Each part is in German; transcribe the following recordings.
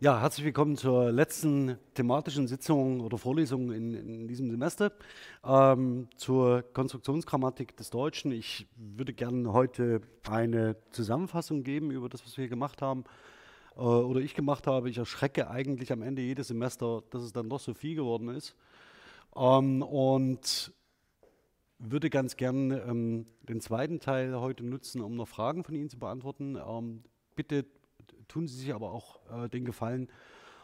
Ja, herzlich willkommen zur letzten thematischen Sitzung oder Vorlesung in, in diesem Semester ähm, zur Konstruktionsgrammatik des Deutschen. Ich würde gerne heute eine Zusammenfassung geben über das, was wir gemacht haben äh, oder ich gemacht habe. Ich erschrecke eigentlich am Ende jedes Semester, dass es dann doch so viel geworden ist. Ähm, und würde ganz gern ähm, den zweiten Teil heute nutzen, um noch Fragen von Ihnen zu beantworten. Ähm, bitte tun Sie sich aber auch äh, den Gefallen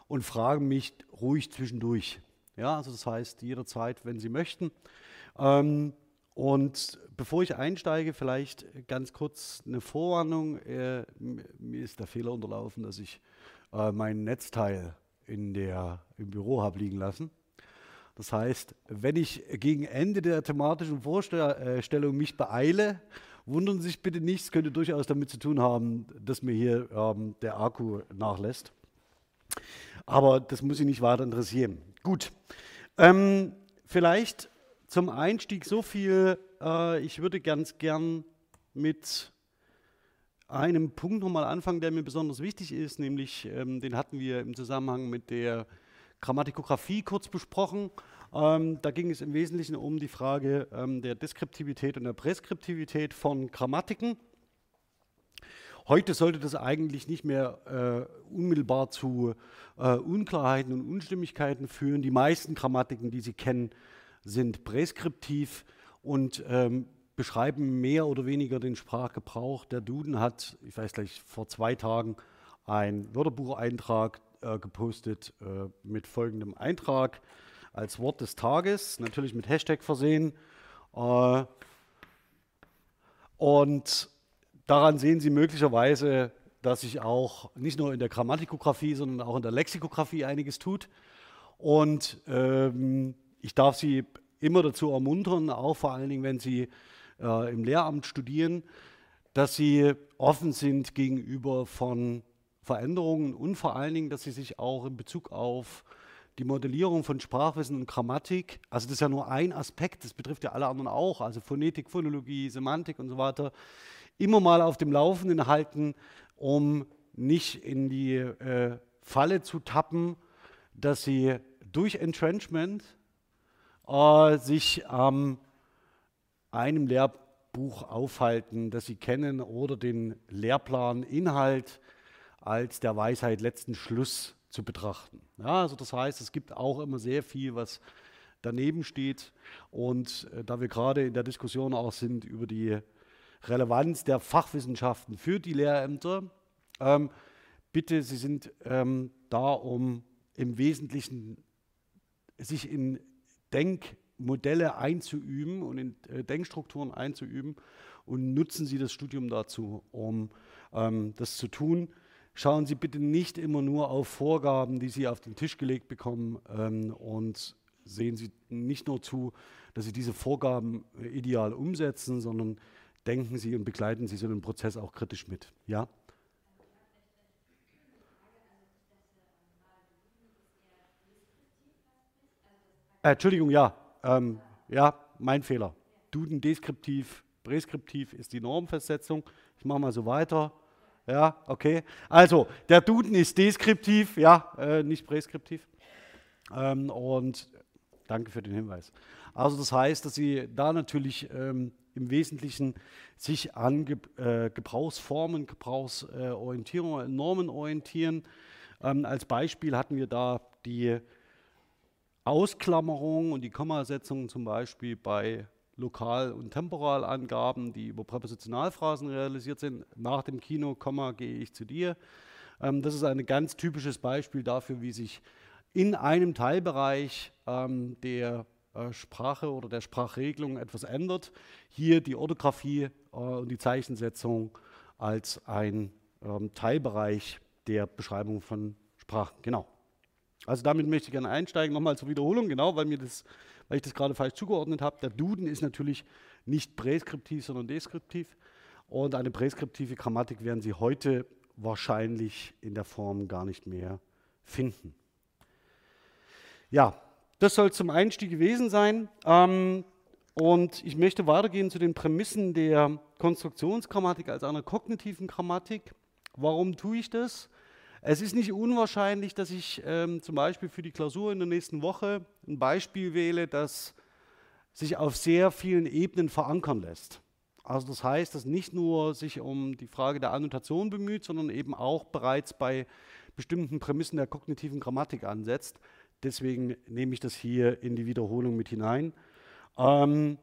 und fragen mich ruhig zwischendurch. Ja, also das heißt jederzeit, wenn Sie möchten. Ähm, und bevor ich einsteige, vielleicht ganz kurz eine Vorwarnung. Äh, mir ist der Fehler unterlaufen, dass ich äh, mein Netzteil in der, im Büro habe liegen lassen. Das heißt, wenn ich gegen Ende der thematischen Vorstellung mich beeile Wundern Sie sich bitte nicht, es könnte durchaus damit zu tun haben, dass mir hier ähm, der Akku nachlässt. Aber das muss Sie nicht weiter interessieren. Gut, ähm, vielleicht zum Einstieg so viel. Äh, ich würde ganz gern mit einem Punkt nochmal anfangen, der mir besonders wichtig ist, nämlich ähm, den hatten wir im Zusammenhang mit der Grammatikografie kurz besprochen. Ähm, da ging es im Wesentlichen um die Frage ähm, der Deskriptivität und der Präskriptivität von Grammatiken. Heute sollte das eigentlich nicht mehr äh, unmittelbar zu äh, Unklarheiten und Unstimmigkeiten führen. Die meisten Grammatiken, die Sie kennen, sind präskriptiv und ähm, beschreiben mehr oder weniger den Sprachgebrauch. Der Duden hat, ich weiß gleich, vor zwei Tagen einen Wörterbucheintrag äh, gepostet äh, mit folgendem Eintrag als Wort des Tages, natürlich mit Hashtag versehen. Äh, und daran sehen Sie möglicherweise, dass sich auch nicht nur in der Grammatikografie, sondern auch in der Lexikographie einiges tut. Und ähm, ich darf Sie immer dazu ermuntern, auch vor allen Dingen, wenn Sie äh, im Lehramt studieren, dass Sie offen sind gegenüber von Veränderungen und vor allen Dingen, dass Sie sich auch in Bezug auf die Modellierung von Sprachwissen und Grammatik, also das ist ja nur ein Aspekt, das betrifft ja alle anderen auch, also Phonetik, Phonologie, Semantik und so weiter, immer mal auf dem Laufenden halten, um nicht in die äh, Falle zu tappen, dass sie durch Entrenchment äh, sich an ähm, einem Lehrbuch aufhalten, das sie kennen oder den Lehrplan Inhalt als der Weisheit letzten Schluss zu betrachten. Ja, also das heißt, es gibt auch immer sehr viel, was daneben steht. Und äh, da wir gerade in der Diskussion auch sind über die Relevanz der Fachwissenschaften für die Lehrämter, ähm, bitte, Sie sind ähm, da, um im Wesentlichen sich in Denkmodelle einzuüben und in äh, Denkstrukturen einzuüben und nutzen Sie das Studium dazu, um ähm, das zu tun schauen Sie bitte nicht immer nur auf Vorgaben, die Sie auf den Tisch gelegt bekommen ähm, und sehen Sie nicht nur zu, dass Sie diese Vorgaben äh, ideal umsetzen, sondern denken Sie und begleiten Sie so einen Prozess auch kritisch mit. Ja? Äh, Entschuldigung, ja. Ähm, ja, mein Fehler. Duden deskriptiv, präskriptiv ist die Normfestsetzung. Ich mache mal so weiter. Ja, okay. Also, der Duden ist deskriptiv, ja, äh, nicht präskriptiv. Ähm, und danke für den Hinweis. Also, das heißt, dass Sie da natürlich ähm, im Wesentlichen sich an Ge äh, Gebrauchsformen, Gebrauchsorientierung, äh, Normen orientieren. Ähm, als Beispiel hatten wir da die Ausklammerung und die Kommasetzung zum Beispiel bei Lokal- und Temporalangaben, die über Präpositionalphrasen realisiert sind. Nach dem Kino, Komma, gehe ich zu dir. Ähm, das ist ein ganz typisches Beispiel dafür, wie sich in einem Teilbereich ähm, der äh, Sprache oder der Sprachregelung etwas ändert. Hier die Orthographie äh, und die Zeichensetzung als ein ähm, Teilbereich der Beschreibung von Sprachen. Genau. Also damit möchte ich gerne einsteigen. Nochmal zur Wiederholung, genau, weil mir das weil ich das gerade falsch zugeordnet habe. Der Duden ist natürlich nicht präskriptiv, sondern deskriptiv. Und eine präskriptive Grammatik werden Sie heute wahrscheinlich in der Form gar nicht mehr finden. Ja, das soll zum Einstieg gewesen sein. Ähm, und ich möchte weitergehen zu den Prämissen der Konstruktionsgrammatik als einer kognitiven Grammatik. Warum tue ich das? Es ist nicht unwahrscheinlich, dass ich ähm, zum Beispiel für die Klausur in der nächsten Woche ein Beispiel wähle, das sich auf sehr vielen Ebenen verankern lässt. Also das heißt, dass nicht nur sich um die Frage der Annotation bemüht, sondern eben auch bereits bei bestimmten Prämissen der kognitiven Grammatik ansetzt. Deswegen nehme ich das hier in die Wiederholung mit hinein. Ähm,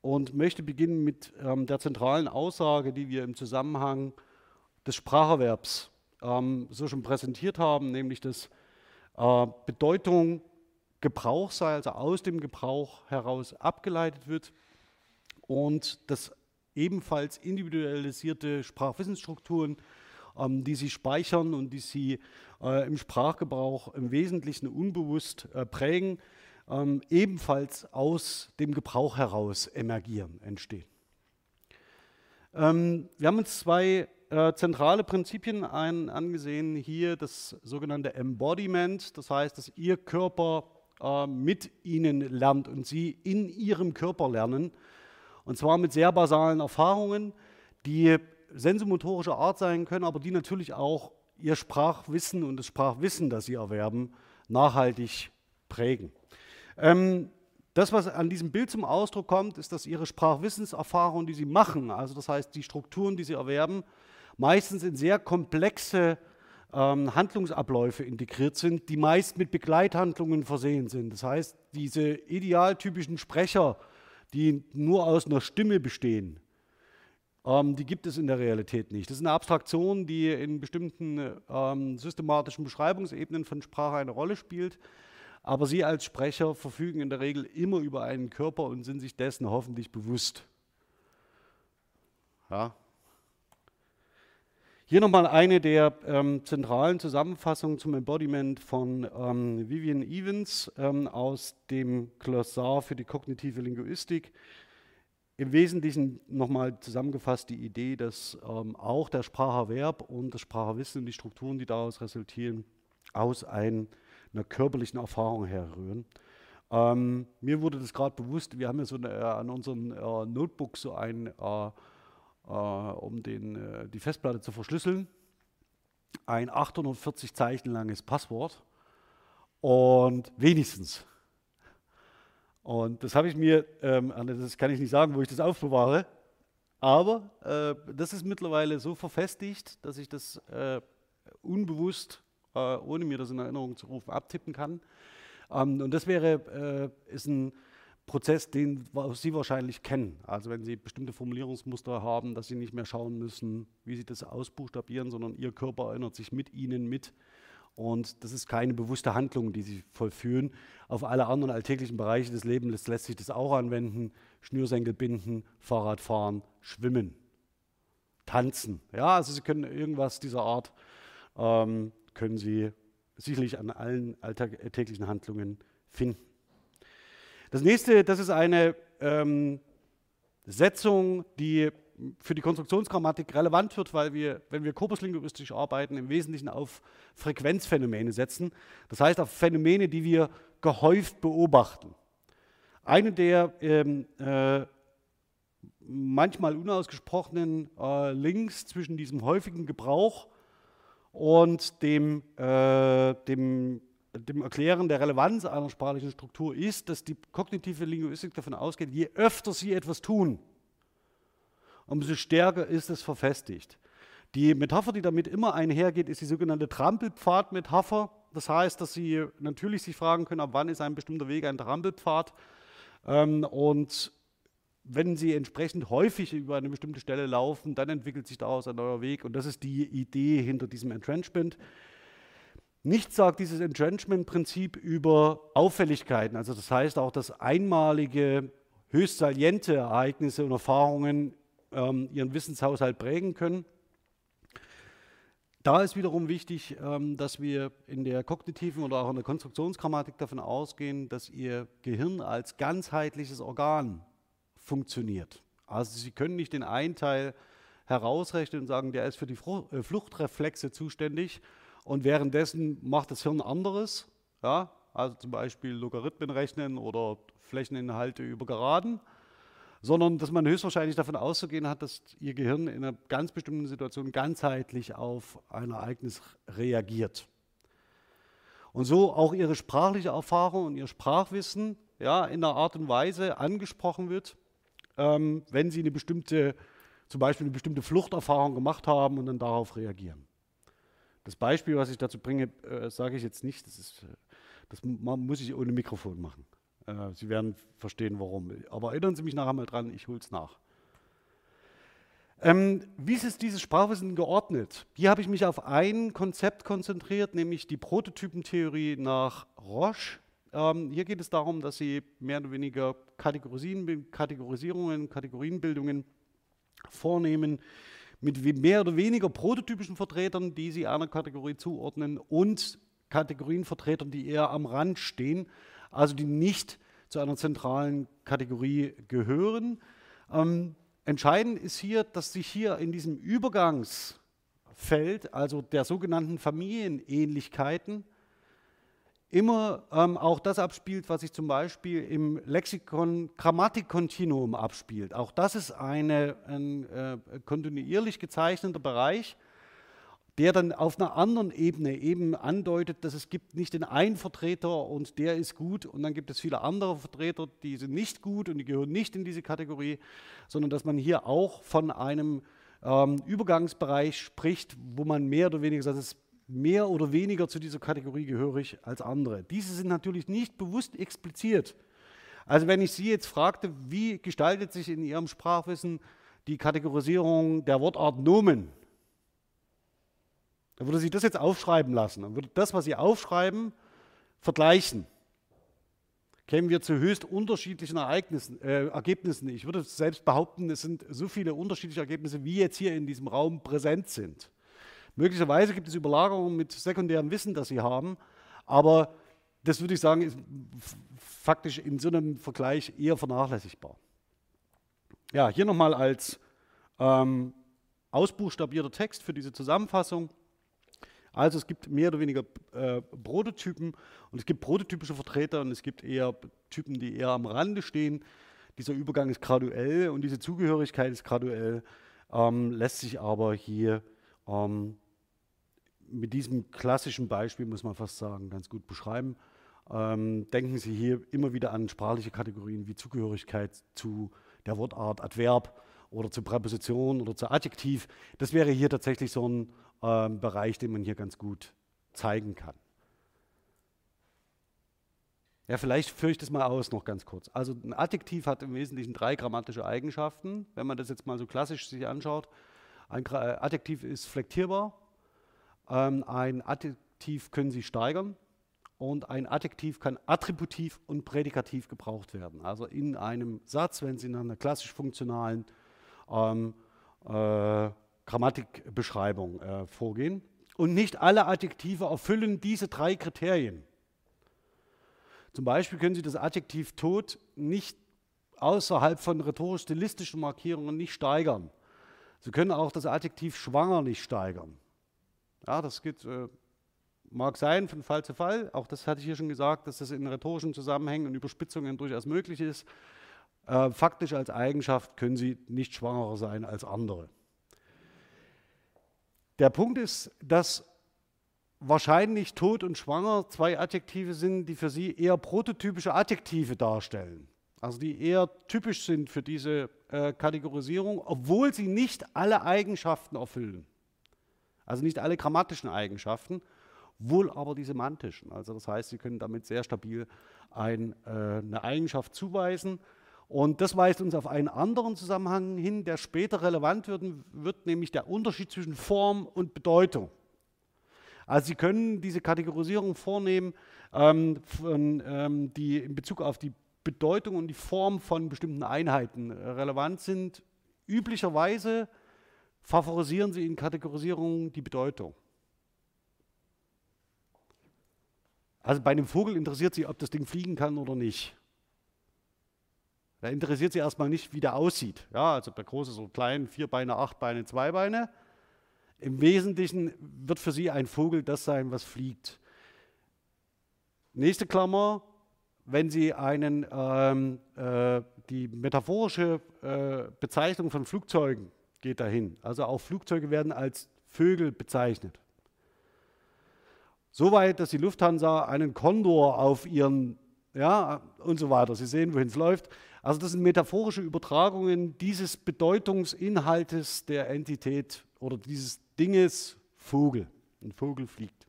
und möchte beginnen mit ähm, der zentralen Aussage, die wir im Zusammenhang des Spracherwerbs ähm, so schon präsentiert haben, nämlich dass äh, Bedeutung Gebrauch sei, also aus dem Gebrauch heraus abgeleitet wird und dass ebenfalls individualisierte Sprachwissensstrukturen, ähm, die sie speichern und die sie äh, im Sprachgebrauch im Wesentlichen unbewusst äh, prägen, ähm, ebenfalls aus dem Gebrauch heraus emergieren, entstehen. Ähm, wir haben uns zwei äh, zentrale Prinzipien ein, angesehen. Hier das sogenannte Embodiment, das heißt, dass Ihr Körper äh, mit Ihnen lernt und Sie in Ihrem Körper lernen. Und zwar mit sehr basalen Erfahrungen, die sensomotorischer Art sein können, aber die natürlich auch Ihr Sprachwissen und das Sprachwissen, das Sie erwerben, nachhaltig prägen. Ähm, das, was an diesem Bild zum Ausdruck kommt, ist, dass Ihre Sprachwissenserfahrungen, die Sie machen, also das heißt die Strukturen, die Sie erwerben, meistens in sehr komplexe ähm, Handlungsabläufe integriert sind, die meist mit Begleithandlungen versehen sind. Das heißt, diese idealtypischen Sprecher, die nur aus einer Stimme bestehen, ähm, die gibt es in der Realität nicht. Das ist eine Abstraktion, die in bestimmten ähm, systematischen Beschreibungsebenen von Sprache eine Rolle spielt. Aber Sie als Sprecher verfügen in der Regel immer über einen Körper und sind sich dessen hoffentlich bewusst. Ja, hier nochmal eine der ähm, zentralen Zusammenfassungen zum Embodiment von ähm, Vivian Evans ähm, aus dem Glossar für die kognitive Linguistik. Im Wesentlichen nochmal zusammengefasst die Idee, dass ähm, auch der Spracherwerb und das Spracherwissen und die Strukturen, die daraus resultieren, aus ein, einer körperlichen Erfahrung herrühren. Ähm, mir wurde das gerade bewusst, wir haben ja so eine, äh, an unseren äh, Notebooks so ein äh, um den, äh, die Festplatte zu verschlüsseln. Ein 840 Zeichen langes Passwort und wenigstens. Und das habe ich mir, ähm, das kann ich nicht sagen, wo ich das aufbewahre, aber äh, das ist mittlerweile so verfestigt, dass ich das äh, unbewusst, äh, ohne mir das in Erinnerung zu rufen, abtippen kann. Ähm, und das wäre, äh, ist ein Prozess, den Sie wahrscheinlich kennen. Also wenn Sie bestimmte Formulierungsmuster haben, dass Sie nicht mehr schauen müssen, wie Sie das ausbuchstabieren, sondern Ihr Körper erinnert sich mit Ihnen mit. Und das ist keine bewusste Handlung, die Sie vollführen. Auf alle anderen alltäglichen Bereiche des Lebens lässt sich das auch anwenden. Schnürsenkel binden, Fahrrad fahren, schwimmen, tanzen. Ja, also Sie können irgendwas dieser Art, ähm, können Sie sicherlich an allen alltäglichen Handlungen finden. Das nächste, das ist eine ähm, Setzung, die für die Konstruktionsgrammatik relevant wird, weil wir, wenn wir korpuslinguistisch arbeiten, im Wesentlichen auf Frequenzphänomene setzen. Das heißt auf Phänomene, die wir gehäuft beobachten. Eine der ähm, äh, manchmal unausgesprochenen äh, Links zwischen diesem häufigen Gebrauch und dem, äh, dem dem Erklären der Relevanz einer sprachlichen Struktur ist, dass die kognitive Linguistik davon ausgeht, je öfter Sie etwas tun, umso stärker ist es verfestigt. Die Metapher, die damit immer einhergeht, ist die sogenannte Trampelpfad-Metapher. Das heißt, dass Sie natürlich sich fragen können, ab wann ist ein bestimmter Weg ein Trampelpfad. Ähm, und wenn Sie entsprechend häufig über eine bestimmte Stelle laufen, dann entwickelt sich daraus ein neuer Weg. Und das ist die Idee hinter diesem Entrenchment. Nichts sagt dieses Entrenchment-Prinzip über Auffälligkeiten. Also das heißt auch, dass einmalige, höchst saliente Ereignisse und Erfahrungen ähm, ihren Wissenshaushalt prägen können. Da ist wiederum wichtig, ähm, dass wir in der kognitiven oder auch in der Konstruktionsgrammatik davon ausgehen, dass Ihr Gehirn als ganzheitliches Organ funktioniert. Also Sie können nicht den einen Teil herausrechnen und sagen, der ist für die äh, Fluchtreflexe zuständig und währenddessen macht das Hirn anderes, ja, also zum Beispiel Logarithmen rechnen oder Flächeninhalte über Geraden. sondern dass man höchstwahrscheinlich davon auszugehen hat, dass Ihr Gehirn in einer ganz bestimmten Situation ganzheitlich auf ein Ereignis reagiert. Und so auch Ihre sprachliche Erfahrung und Ihr Sprachwissen ja, in einer Art und Weise angesprochen wird, ähm, wenn Sie eine bestimmte, zum Beispiel eine bestimmte Fluchterfahrung gemacht haben und dann darauf reagieren. Das Beispiel, was ich dazu bringe, äh, sage ich jetzt nicht, das, ist, äh, das muss ich ohne Mikrofon machen. Äh, Sie werden verstehen, warum. Aber erinnern Sie mich nachher mal dran, ich hole es nach. Ähm, wie ist dieses Sprachwissen geordnet? Hier habe ich mich auf ein Konzept konzentriert, nämlich die Prototypentheorie nach Roche. Ähm, hier geht es darum, dass Sie mehr oder weniger Kategorisierungen, Kategorienbildungen vornehmen mit mehr oder weniger prototypischen Vertretern, die Sie einer Kategorie zuordnen und Kategorienvertretern, die eher am Rand stehen also die nicht zu einer zentralen Kategorie gehören. Ähm, entscheidend ist hier, dass sich hier in diesem Übergangsfeld, also der sogenannten Familienähnlichkeiten, immer ähm, auch das abspielt, was sich zum Beispiel im Lexikon Grammatikkontinuum abspielt. Auch das ist eine, ein äh, kontinuierlich gezeichneter Bereich, der dann auf einer anderen Ebene eben andeutet, dass es gibt nicht den einen Vertreter und der ist gut und dann gibt es viele andere Vertreter, die sind nicht gut und die gehören nicht in diese Kategorie, sondern dass man hier auch von einem ähm, Übergangsbereich spricht, wo man mehr oder weniger sagt, es mehr oder weniger zu dieser Kategorie gehörig als andere. Diese sind natürlich nicht bewusst expliziert. Also wenn ich Sie jetzt fragte, wie gestaltet sich in Ihrem Sprachwissen die Kategorisierung der Wortart Nomen, dann würde sie das jetzt aufschreiben lassen und würde das, was sie aufschreiben, vergleichen. Kämen wir zu höchst unterschiedlichen Ereignissen, äh, Ergebnissen. Ich würde selbst behaupten, es sind so viele unterschiedliche Ergebnisse, wie jetzt hier in diesem Raum präsent sind. Möglicherweise gibt es Überlagerungen mit sekundärem Wissen, das Sie haben, aber das würde ich sagen, ist faktisch in so einem Vergleich eher vernachlässigbar. Ja, hier nochmal als ähm, ausbuchstabierter Text für diese Zusammenfassung. Also es gibt mehr oder weniger äh, Prototypen und es gibt prototypische Vertreter und es gibt eher Typen, die eher am Rande stehen. Dieser Übergang ist graduell und diese Zugehörigkeit ist graduell, ähm, lässt sich aber hier ähm, mit diesem klassischen Beispiel, muss man fast sagen, ganz gut beschreiben. Ähm, denken Sie hier immer wieder an sprachliche Kategorien wie Zugehörigkeit zu der Wortart Adverb oder zur Präposition oder zu Adjektiv. Das wäre hier tatsächlich so ein ähm, Bereich, den man hier ganz gut zeigen kann. Ja, vielleicht führe ich das mal aus noch ganz kurz. Also ein Adjektiv hat im Wesentlichen drei grammatische Eigenschaften, wenn man das jetzt mal so klassisch sich anschaut. Ein Adjektiv ist flektierbar, ähm, ein Adjektiv können Sie steigern und ein Adjektiv kann attributiv und prädikativ gebraucht werden. Also in einem Satz, wenn Sie in einer klassisch funktionalen ähm, äh, Grammatikbeschreibung äh, vorgehen. Und nicht alle Adjektive erfüllen diese drei Kriterien. Zum Beispiel können Sie das Adjektiv tot nicht außerhalb von rhetorisch-stilistischen Markierungen nicht steigern. Sie können auch das Adjektiv schwanger nicht steigern. Ja, das geht, äh, mag sein von Fall zu Fall. Auch das hatte ich hier schon gesagt, dass das in rhetorischen Zusammenhängen und Überspitzungen durchaus möglich ist. Äh, faktisch als Eigenschaft können Sie nicht schwangerer sein als andere. Der Punkt ist, dass wahrscheinlich tot und schwanger zwei Adjektive sind, die für Sie eher prototypische Adjektive darstellen. Also die eher typisch sind für diese äh, Kategorisierung, obwohl sie nicht alle Eigenschaften erfüllen. Also nicht alle grammatischen Eigenschaften, wohl aber die semantischen. Also das heißt, Sie können damit sehr stabil ein, äh, eine Eigenschaft zuweisen und das weist uns auf einen anderen Zusammenhang hin, der später relevant wird, wird nämlich der Unterschied zwischen Form und Bedeutung. Also Sie können diese Kategorisierung vornehmen, ähm, von, ähm, die in Bezug auf die Bedeutung und die Form von bestimmten Einheiten relevant sind. Üblicherweise favorisieren Sie in Kategorisierungen die Bedeutung. Also bei einem Vogel interessiert Sie, ob das Ding fliegen kann oder nicht. Da interessiert sie erstmal nicht, wie der aussieht. Ja, also der große so klein, vier Beine, acht Beine, zwei Beine. Im Wesentlichen wird für sie ein Vogel das sein, was fliegt. Nächste Klammer, wenn Sie einen, ähm, äh, die metaphorische äh, Bezeichnung von Flugzeugen geht dahin. Also auch Flugzeuge werden als Vögel bezeichnet. Soweit, dass die Lufthansa einen Kondor auf ihren, ja, und so weiter. Sie sehen, wohin es läuft. Also das sind metaphorische Übertragungen dieses Bedeutungsinhaltes der Entität oder dieses Dinges Vogel. Ein Vogel fliegt.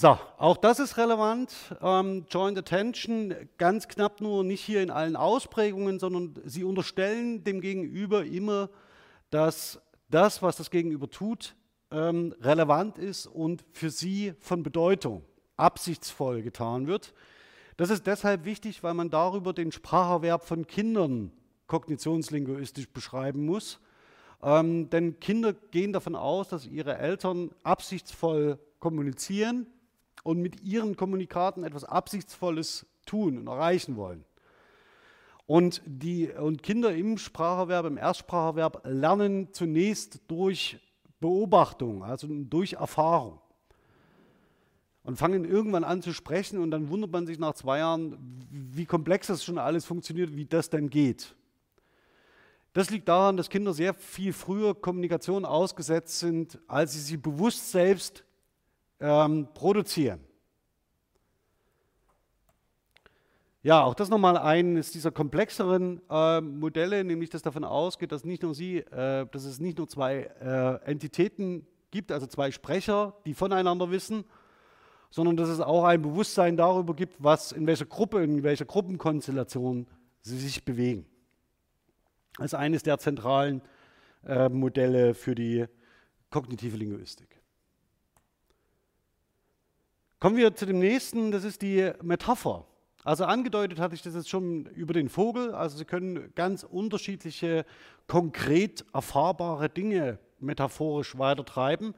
So, auch das ist relevant. Ähm, Joint Attention, ganz knapp nur nicht hier in allen Ausprägungen, sondern sie unterstellen dem Gegenüber immer, dass das, was das Gegenüber tut, ähm, relevant ist und für sie von Bedeutung, absichtsvoll getan wird. Das ist deshalb wichtig, weil man darüber den Spracherwerb von Kindern kognitionslinguistisch beschreiben muss. Ähm, denn Kinder gehen davon aus, dass ihre Eltern absichtsvoll kommunizieren und mit ihren Kommunikaten etwas Absichtsvolles tun und erreichen wollen. Und, die, und Kinder im Spracherwerb, im Erstspracherwerb lernen zunächst durch Beobachtung, also durch Erfahrung. Und fangen irgendwann an zu sprechen und dann wundert man sich nach zwei Jahren, wie komplex das schon alles funktioniert, wie das denn geht. Das liegt daran, dass Kinder sehr viel früher Kommunikation ausgesetzt sind, als sie sie bewusst selbst ähm, produzieren. Ja, auch das nochmal eines dieser komplexeren äh, Modelle, nämlich das davon ausgeht, dass, nicht nur sie, äh, dass es nicht nur zwei äh, Entitäten gibt, also zwei Sprecher, die voneinander wissen, sondern dass es auch ein Bewusstsein darüber gibt, was in welcher Gruppe, in welcher Gruppenkonstellation sie sich bewegen. Das ist eines der zentralen äh, Modelle für die kognitive Linguistik. Kommen wir zu dem nächsten, das ist die Metapher. Also angedeutet hatte ich das jetzt schon über den Vogel. Also Sie können ganz unterschiedliche, konkret erfahrbare Dinge metaphorisch weitertreiben.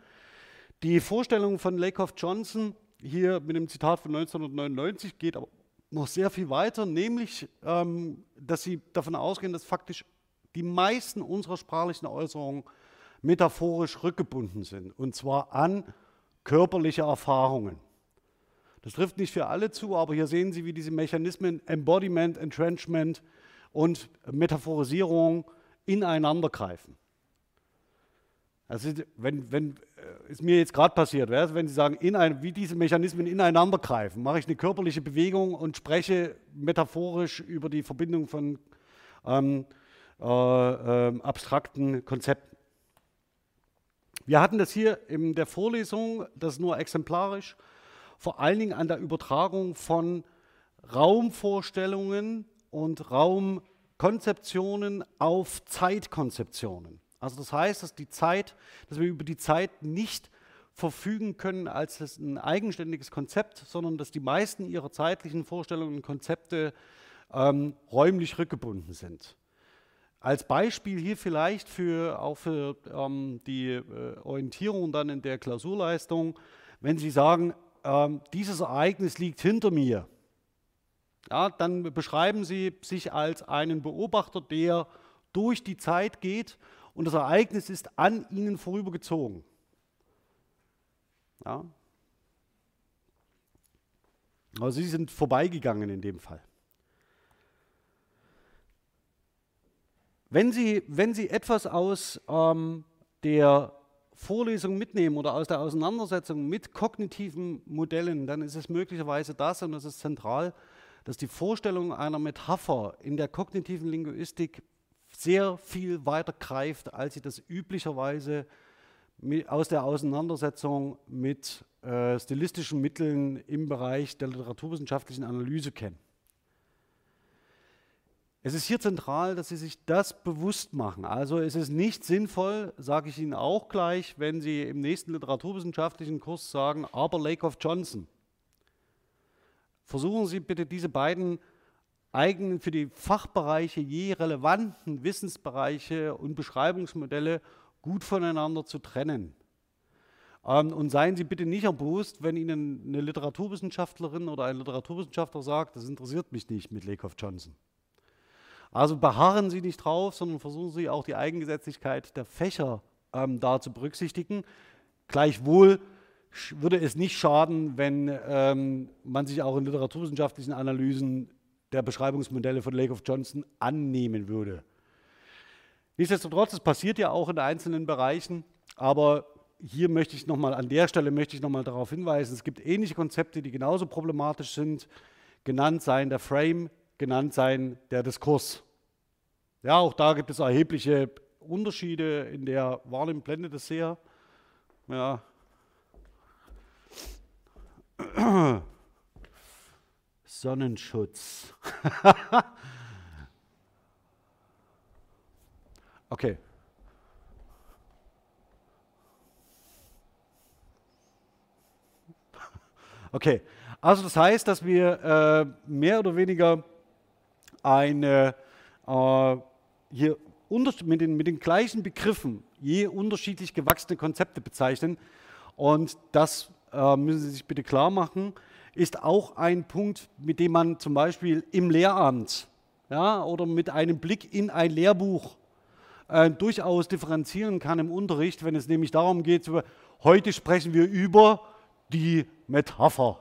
Die Vorstellung von Lakoff Johnson hier mit dem Zitat von 1999 geht aber noch sehr viel weiter, nämlich, ähm, dass Sie davon ausgehen, dass faktisch die meisten unserer sprachlichen Äußerungen metaphorisch rückgebunden sind, und zwar an körperliche Erfahrungen. Das trifft nicht für alle zu, aber hier sehen Sie, wie diese Mechanismen Embodiment, Entrenchment und Metaphorisierung ineinander greifen. Also wenn, wenn äh, ist mir jetzt gerade passiert, wenn Sie sagen, ein, wie diese Mechanismen ineinander greifen, mache ich eine körperliche Bewegung und spreche metaphorisch über die Verbindung von ähm, äh, äh, abstrakten Konzepten. Wir hatten das hier in der Vorlesung, das nur exemplarisch, vor allen Dingen an der Übertragung von Raumvorstellungen und Raumkonzeptionen auf Zeitkonzeptionen. Also das heißt, dass die Zeit, dass wir über die Zeit nicht verfügen können als ein eigenständiges Konzept, sondern dass die meisten ihrer zeitlichen Vorstellungen und Konzepte ähm, räumlich rückgebunden sind. Als Beispiel hier vielleicht für, auch für ähm, die äh, Orientierung dann in der Klausurleistung, wenn Sie sagen, ähm, dieses Ereignis liegt hinter mir, ja, dann beschreiben Sie sich als einen Beobachter, der durch die Zeit geht und das Ereignis ist an Ihnen vorübergezogen. Ja. Also Sie sind vorbeigegangen in dem Fall. Wenn Sie, wenn Sie etwas aus ähm, der Vorlesung mitnehmen oder aus der Auseinandersetzung mit kognitiven Modellen, dann ist es möglicherweise das, und das ist zentral, dass die Vorstellung einer Metapher in der kognitiven Linguistik sehr viel weiter greift, als sie das üblicherweise aus der Auseinandersetzung mit äh, stilistischen Mitteln im Bereich der literaturwissenschaftlichen Analyse kennen. Es ist hier zentral, dass Sie sich das bewusst machen. Also es ist nicht sinnvoll, sage ich Ihnen auch gleich, wenn Sie im nächsten literaturwissenschaftlichen Kurs sagen, aber Lake of Johnson. Versuchen Sie bitte diese beiden eigenen für die Fachbereiche je relevanten Wissensbereiche und Beschreibungsmodelle gut voneinander zu trennen. Ähm, und seien Sie bitte nicht erbost, wenn Ihnen eine Literaturwissenschaftlerin oder ein Literaturwissenschaftler sagt, das interessiert mich nicht mit Lake of Johnson. Also beharren Sie nicht drauf, sondern versuchen Sie auch die Eigengesetzlichkeit der Fächer ähm, da zu berücksichtigen. Gleichwohl würde es nicht schaden, wenn ähm, man sich auch in literaturwissenschaftlichen Analysen der Beschreibungsmodelle von Lake of Johnson annehmen würde. Nichtsdestotrotz, es passiert ja auch in einzelnen Bereichen, aber hier möchte ich nochmal, an der Stelle möchte ich nochmal darauf hinweisen, es gibt ähnliche Konzepte, die genauso problematisch sind, genannt seien der Frame, genannt seien der Diskurs. Ja, auch da gibt es erhebliche Unterschiede in der Wahrnehmung, blendet es sehr. Ja. Sonnenschutz. okay. Okay, also das heißt, dass wir äh, mehr oder weniger eine äh, hier mit den, mit den gleichen Begriffen je unterschiedlich gewachsene Konzepte bezeichnen. Und das äh, müssen Sie sich bitte klar machen, ist auch ein Punkt, mit dem man zum Beispiel im Lehramt ja, oder mit einem Blick in ein Lehrbuch äh, durchaus differenzieren kann im Unterricht, wenn es nämlich darum geht, heute sprechen wir über die Metapher.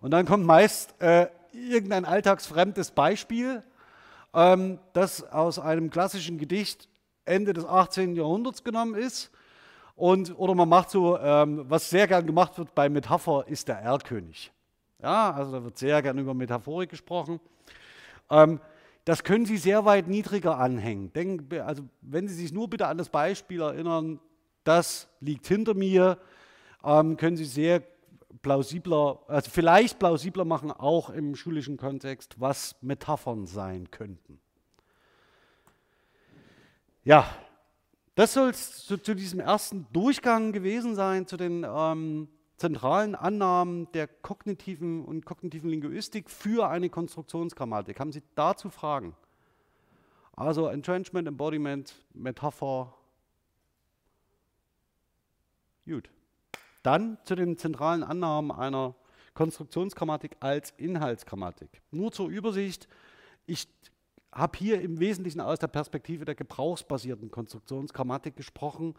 Und dann kommt meist äh, irgendein alltagsfremdes Beispiel, das aus einem klassischen Gedicht Ende des 18. Jahrhunderts genommen ist. Und, oder man macht so, ähm, was sehr gern gemacht wird bei Metapher, ist der Erlkönig. Ja, also da wird sehr gern über Metaphorik gesprochen. Ähm, das können Sie sehr weit niedriger anhängen. Denken, also wenn Sie sich nur bitte an das Beispiel erinnern, das liegt hinter mir, ähm, können Sie sehr plausibler, also vielleicht plausibler machen, auch im schulischen Kontext, was Metaphern sein könnten. Ja, das soll es zu, zu, diesem ersten Durchgang gewesen sein, zu den ähm, zentralen Annahmen der kognitiven und kognitiven Linguistik für eine Konstruktionsgrammatik. Haben Sie dazu Fragen? Also Entrenchment, Embodiment, Metapher. Gut. Dann zu den zentralen Annahmen einer Konstruktionsgrammatik als Inhaltsgrammatik. Nur zur Übersicht, ich habe hier im Wesentlichen aus der Perspektive der gebrauchsbasierten Konstruktionsgrammatik gesprochen.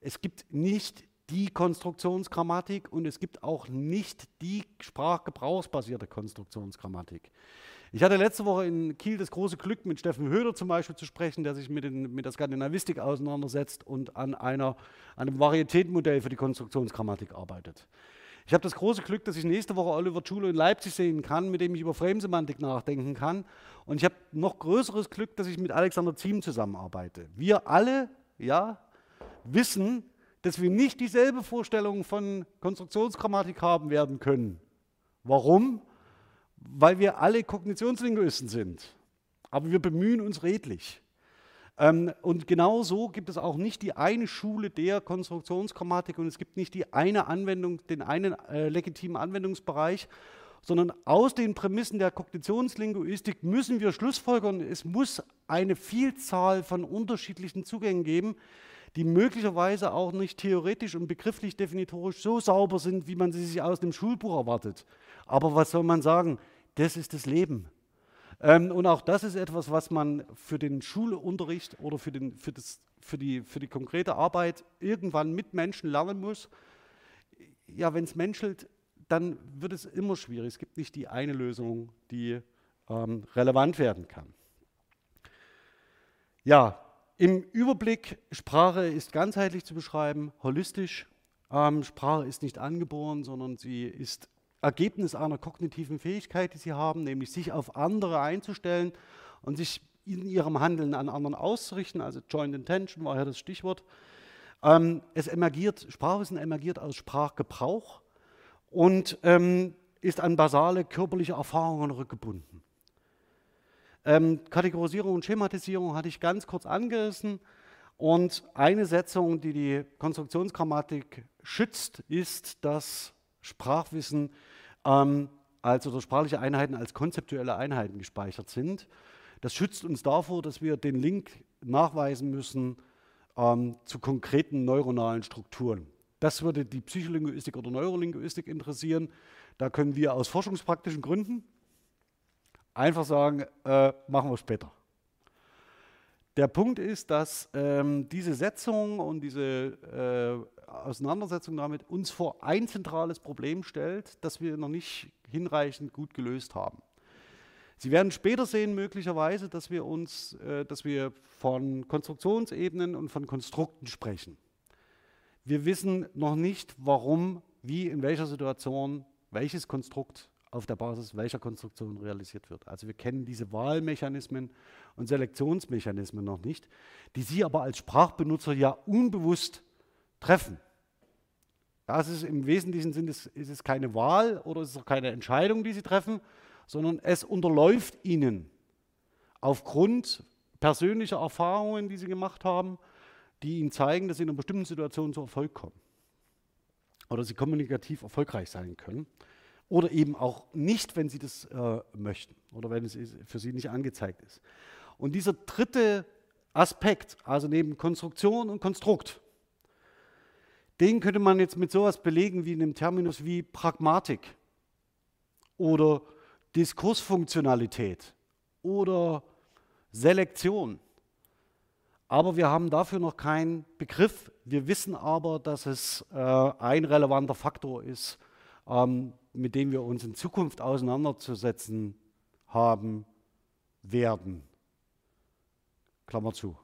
Es gibt nicht die Konstruktionsgrammatik und es gibt auch nicht die sprachgebrauchsbasierte Konstruktionsgrammatik. Ich hatte letzte Woche in Kiel das große Glück, mit Steffen Höder zum Beispiel zu sprechen, der sich mit, den, mit der Skandinavistik auseinandersetzt und an einer, einem Varietätenmodell für die Konstruktionsgrammatik arbeitet. Ich habe das große Glück, dass ich nächste Woche Oliver Schuler in Leipzig sehen kann, mit dem ich über Framesemantik nachdenken kann. Und ich habe noch größeres Glück, dass ich mit Alexander Ziem zusammenarbeite. Wir alle ja, wissen, dass wir nicht dieselbe Vorstellung von Konstruktionsgrammatik haben werden können. Warum? Weil wir alle Kognitionslinguisten sind. Aber wir bemühen uns redlich. Ähm, und genau so gibt es auch nicht die eine Schule der Konstruktionsgrammatik und es gibt nicht die eine Anwendung, den einen äh, legitimen Anwendungsbereich, sondern aus den Prämissen der Kognitionslinguistik müssen wir schlussfolgern, es muss eine Vielzahl von unterschiedlichen Zugängen geben, die möglicherweise auch nicht theoretisch und begrifflich definitorisch so sauber sind, wie man sie sich aus dem Schulbuch erwartet. Aber was soll man sagen? Das ist das Leben. Ähm, und auch das ist etwas, was man für den Schulunterricht oder für, den, für, das, für, die, für die konkrete Arbeit irgendwann mit Menschen lernen muss. Ja, wenn es menschelt, dann wird es immer schwierig. Es gibt nicht die eine Lösung, die ähm, relevant werden kann. Ja, im Überblick, Sprache ist ganzheitlich zu beschreiben, holistisch. Ähm, Sprache ist nicht angeboren, sondern sie ist Ergebnis einer kognitiven Fähigkeit, die sie haben, nämlich sich auf andere einzustellen und sich in ihrem Handeln an anderen auszurichten. Also Joint Intention war ja das Stichwort. Ähm, es emergiert, Sprachwissen emergiert aus Sprachgebrauch und ähm, ist an basale körperliche Erfahrungen rückgebunden. Ähm, Kategorisierung und Schematisierung hatte ich ganz kurz angerissen. Und eine Setzung, die die Konstruktionsgrammatik schützt, ist, dass Sprachwissen ähm, also durch sprachliche Einheiten als konzeptuelle Einheiten gespeichert sind. Das schützt uns davor, dass wir den Link nachweisen müssen ähm, zu konkreten neuronalen Strukturen. Das würde die Psycholinguistik oder Neurolinguistik interessieren. Da können wir aus forschungspraktischen Gründen einfach sagen, äh, machen wir später. Der Punkt ist, dass ähm, diese Setzung und diese Auseinandersetzung damit uns vor ein zentrales Problem stellt, das wir noch nicht hinreichend gut gelöst haben. Sie werden später sehen, möglicherweise, dass wir uns, äh, dass wir von Konstruktionsebenen und von Konstrukten sprechen. Wir wissen noch nicht, warum, wie, in welcher Situation welches Konstrukt auf der Basis welcher Konstruktion realisiert wird. Also wir kennen diese Wahlmechanismen und Selektionsmechanismen noch nicht, die Sie aber als Sprachbenutzer ja unbewusst treffen. Das ist im wesentlichen Sinn ist, ist es keine Wahl oder ist es auch keine Entscheidung, die Sie treffen, sondern es unterläuft ihnen aufgrund persönlicher Erfahrungen, die sie gemacht haben, die ihnen zeigen, dass sie in einer bestimmten Situation zu Erfolg kommen oder sie kommunikativ erfolgreich sein können oder eben auch nicht, wenn sie das äh, möchten oder wenn es für sie nicht angezeigt ist. Und dieser dritte Aspekt, also neben Konstruktion und Konstrukt, den könnte man jetzt mit sowas belegen wie einem Terminus wie Pragmatik oder Diskursfunktionalität oder Selektion. Aber wir haben dafür noch keinen Begriff. Wir wissen aber, dass es äh, ein relevanter Faktor ist, ähm, mit dem wir uns in Zukunft auseinanderzusetzen haben werden. Klammer zu.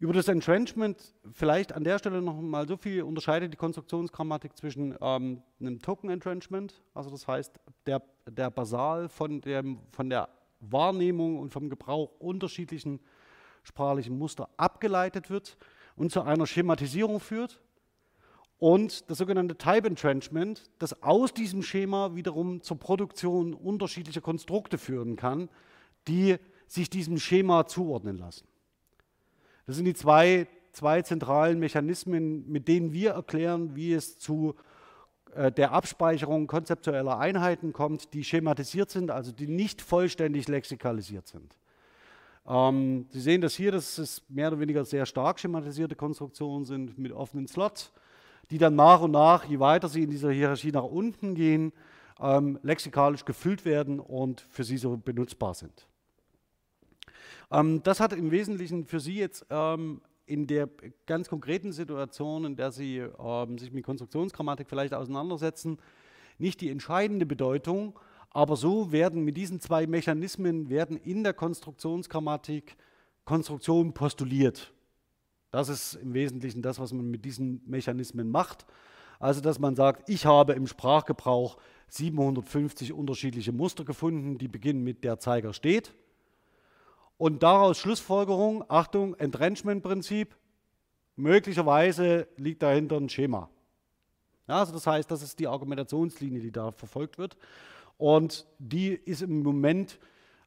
Über das Entrenchment vielleicht an der Stelle noch mal so viel unterscheidet die Konstruktionsgrammatik zwischen ähm, einem Token-Entrenchment, also das heißt, der, der basal von, dem, von der Wahrnehmung und vom Gebrauch unterschiedlichen sprachlichen Muster abgeleitet wird und zu einer Schematisierung führt. Und das sogenannte Type Entrenchment, das aus diesem Schema wiederum zur Produktion unterschiedlicher Konstrukte führen kann, die sich diesem Schema zuordnen lassen. Das sind die zwei, zwei zentralen Mechanismen, mit denen wir erklären, wie es zu äh, der Abspeicherung konzeptueller Einheiten kommt, die schematisiert sind, also die nicht vollständig lexikalisiert sind. Ähm, Sie sehen das hier, dass es mehr oder weniger sehr stark schematisierte Konstruktionen sind mit offenen Slots, die dann nach und nach, je weiter sie in dieser Hierarchie nach unten gehen, ähm, lexikalisch gefüllt werden und für Sie so benutzbar sind. Ähm, das hat im Wesentlichen für Sie jetzt ähm, in der ganz konkreten Situation, in der Sie ähm, sich mit Konstruktionsgrammatik vielleicht auseinandersetzen, nicht die entscheidende Bedeutung, aber so werden mit diesen zwei Mechanismen werden in der Konstruktionsgrammatik Konstruktionen postuliert. Das ist im Wesentlichen das, was man mit diesen Mechanismen macht. Also, dass man sagt, ich habe im Sprachgebrauch 750 unterschiedliche Muster gefunden, die beginnen mit der Zeiger steht. Und daraus Schlussfolgerung, Achtung, Entrenchment-Prinzip, möglicherweise liegt dahinter ein Schema. Ja, also das heißt, das ist die Argumentationslinie, die da verfolgt wird. Und die ist im Moment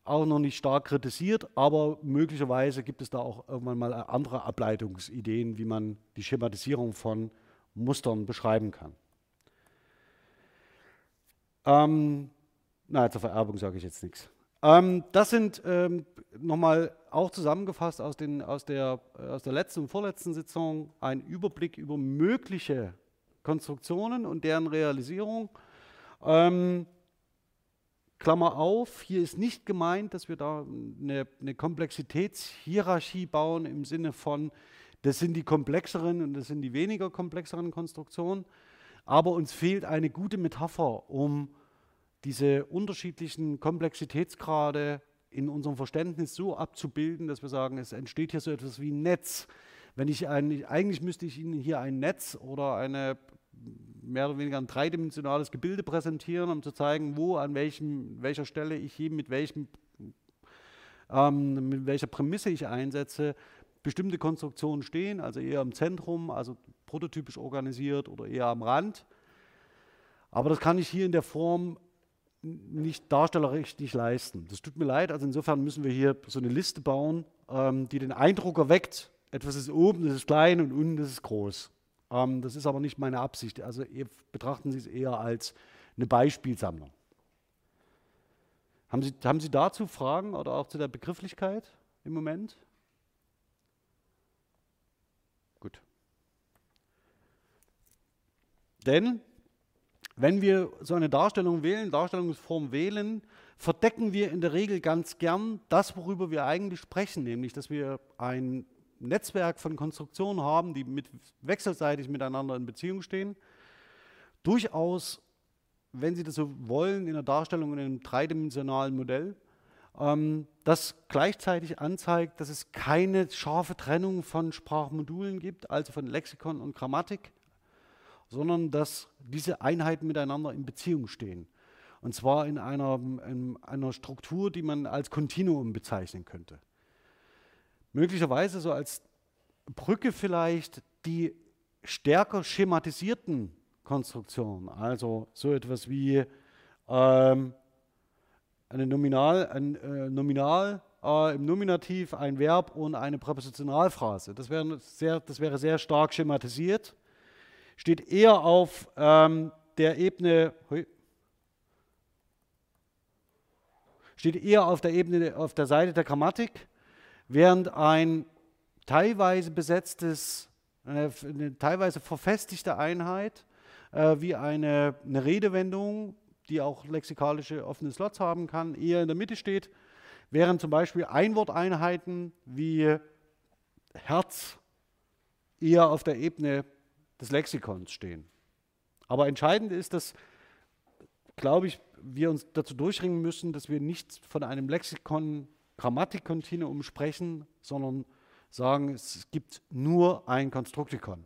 auch noch nicht stark kritisiert, aber möglicherweise gibt es da auch irgendwann mal andere Ableitungsideen, wie man die Schematisierung von Mustern beschreiben kann. Ähm, na, zur Vererbung sage ich jetzt nichts. Ähm, das sind ähm, nochmal auch zusammengefasst aus, den, aus, der, äh, aus der letzten und vorletzten Sitzung ein Überblick über mögliche Konstruktionen und deren Realisierung. Ähm, Klammer auf, hier ist nicht gemeint, dass wir da eine, eine, Komplexitätshierarchie bauen im Sinne von, das sind die komplexeren und das sind die weniger komplexeren Konstruktionen, aber uns fehlt eine gute Metapher, um diese unterschiedlichen Komplexitätsgrade in unserem Verständnis so abzubilden, dass wir sagen, es entsteht hier so etwas wie ein Netz. Wenn ich ein, eigentlich müsste ich Ihnen hier ein Netz oder eine mehr oder weniger ein dreidimensionales Gebilde präsentieren, um zu zeigen, wo, an welchem, welcher Stelle ich hier mit welchem ähm, mit welcher Prämisse ich einsetze, bestimmte Konstruktionen stehen, also eher im Zentrum, also prototypisch organisiert oder eher am Rand. Aber das kann ich hier in der Form nicht darstellerisch nicht leisten. Das tut mir leid, also insofern müssen wir hier so eine Liste bauen, ähm, die den Eindruck erweckt, etwas ist oben, das ist klein und unten das ist groß. Ähm, das ist aber nicht meine Absicht. Also betrachten Sie es eher als eine Beispielsammlung. Haben Sie, haben Sie dazu Fragen oder auch zu der Begrifflichkeit im Moment? Gut. Denn wenn wir so eine Darstellung wählen, Darstellungsform wählen, verdecken wir in der Regel ganz gern das, worüber wir eigentlich sprechen, nämlich dass wir ein Netzwerk von Konstruktionen haben, die mit, wechselseitig miteinander in Beziehung stehen, durchaus, wenn Sie das so wollen, in der Darstellung in einem dreidimensionalen Modell, ähm, das gleichzeitig anzeigt, dass es keine scharfe Trennung von Sprachmodulen gibt, also von Lexikon und Grammatik, sondern dass diese Einheiten miteinander in Beziehung stehen. Und zwar in einer, in einer Struktur, die man als Kontinuum bezeichnen könnte. Möglicherweise so als Brücke vielleicht die stärker schematisierten Konstruktionen, also so etwas wie ähm, eine Nominal, ein äh, Nominal äh, im Nominativ, ein Verb und eine Präpositionalphrase. Das sehr, das wäre sehr stark schematisiert, steht eher auf ähm, der Ebene, steht eher auf der Ebene, auf der Seite der Grammatik, während ein teilweise besetztes, eine, eine teilweise verfestigte Einheit äh, wie eine, eine Redewendung, die auch lexikalische offene Slots haben kann, eher in der Mitte steht, während zum Beispiel Einworteinheiten wie Herz eher auf der Ebene des Lexikons stehen. Aber entscheidend ist, dass, glaube ich, wir uns dazu durchringen müssen, dass wir nicht von einem Lexikon Grammatikkontinuum sprechen, sondern sagen, es gibt nur ein Konstruktikon.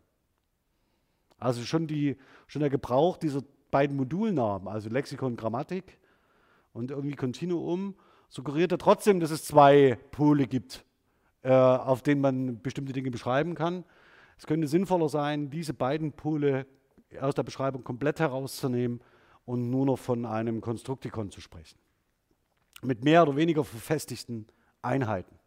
Also schon, die, schon der Gebrauch dieser beiden Modulnamen, also Lexikon Grammatik und irgendwie Kontinuum, suggeriert ja trotzdem, dass es zwei Pole gibt, äh, auf denen man bestimmte Dinge beschreiben kann. Es könnte sinnvoller sein, diese beiden Pole aus der Beschreibung komplett herauszunehmen und nur noch von einem Konstruktikon zu sprechen. Mit mehr oder weniger verfestigten Einheiten.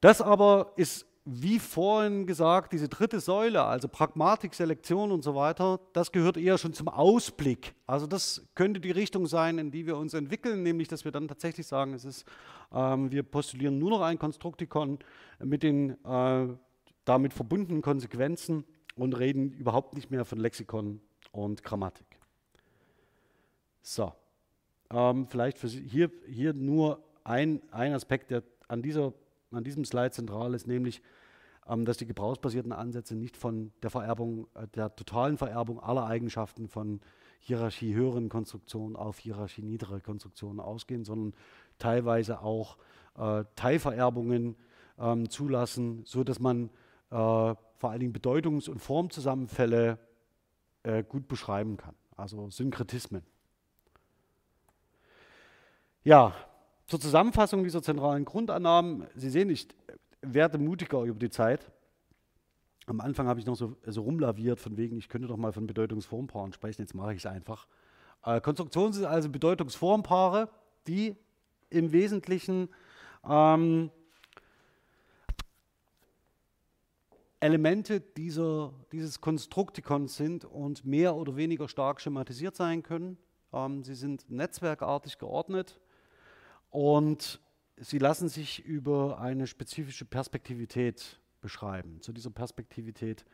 Das aber ist, wie vorhin gesagt, diese dritte Säule, also Pragmatik, Selektion und so weiter, das gehört eher schon zum Ausblick. Also das könnte die Richtung sein, in die wir uns entwickeln, nämlich dass wir dann tatsächlich sagen, es ist, ähm, wir postulieren nur noch ein Konstruktikon mit den äh, damit verbundenen Konsequenzen und reden überhaupt nicht mehr von Lexikon und Grammatik. So, ähm, vielleicht für Sie hier, hier nur ein, ein Aspekt, der an, dieser, an diesem Slide zentral ist, nämlich, ähm, dass die gebrauchsbasierten Ansätze nicht von der Vererbung, äh, der totalen Vererbung aller Eigenschaften von Hierarchie höheren Konstruktionen auf Hierarchie niedere Konstruktionen ausgehen, sondern teilweise auch äh, Teilvererbungen ähm, zulassen, so dass man vor allen Dingen Bedeutungs- und Formzusammenfälle äh, gut beschreiben kann, also Synkretismen. Ja, zur Zusammenfassung dieser zentralen Grundannahmen. Sie sehen, ich werde mutiger über die Zeit. Am Anfang habe ich noch so, so rumlaviert, von wegen, ich könnte doch mal von Bedeutungsformpaaren sprechen, jetzt mache ich es einfach. Äh, Konstruktionen sind also Bedeutungsformpaare, die im Wesentlichen ähm, Elemente dieser, dieses Konstruktikons sind und mehr oder weniger stark schematisiert sein können. Ähm, sie sind netzwerkartig geordnet und sie lassen sich über eine spezifische Perspektivität beschreiben. Zu dieser Perspektivität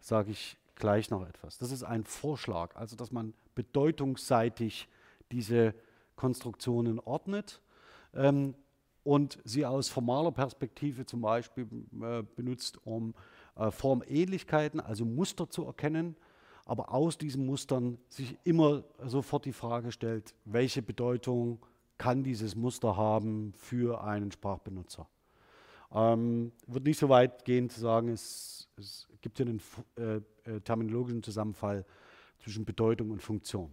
sage ich gleich noch etwas. Das ist ein Vorschlag, also dass man bedeutungsseitig diese Konstruktionen ordnet ähm, und sie aus formaler Perspektive zum Beispiel äh, benutzt, um äh, Formähnlichkeiten, also Muster zu erkennen, aber aus diesen Mustern sich immer sofort die Frage stellt, welche Bedeutung kann dieses Muster haben für einen Sprachbenutzer. Ähm, wird nicht so weit gehen zu sagen, es, es gibt hier einen äh, äh, terminologischen Zusammenfall zwischen Bedeutung und Funktion.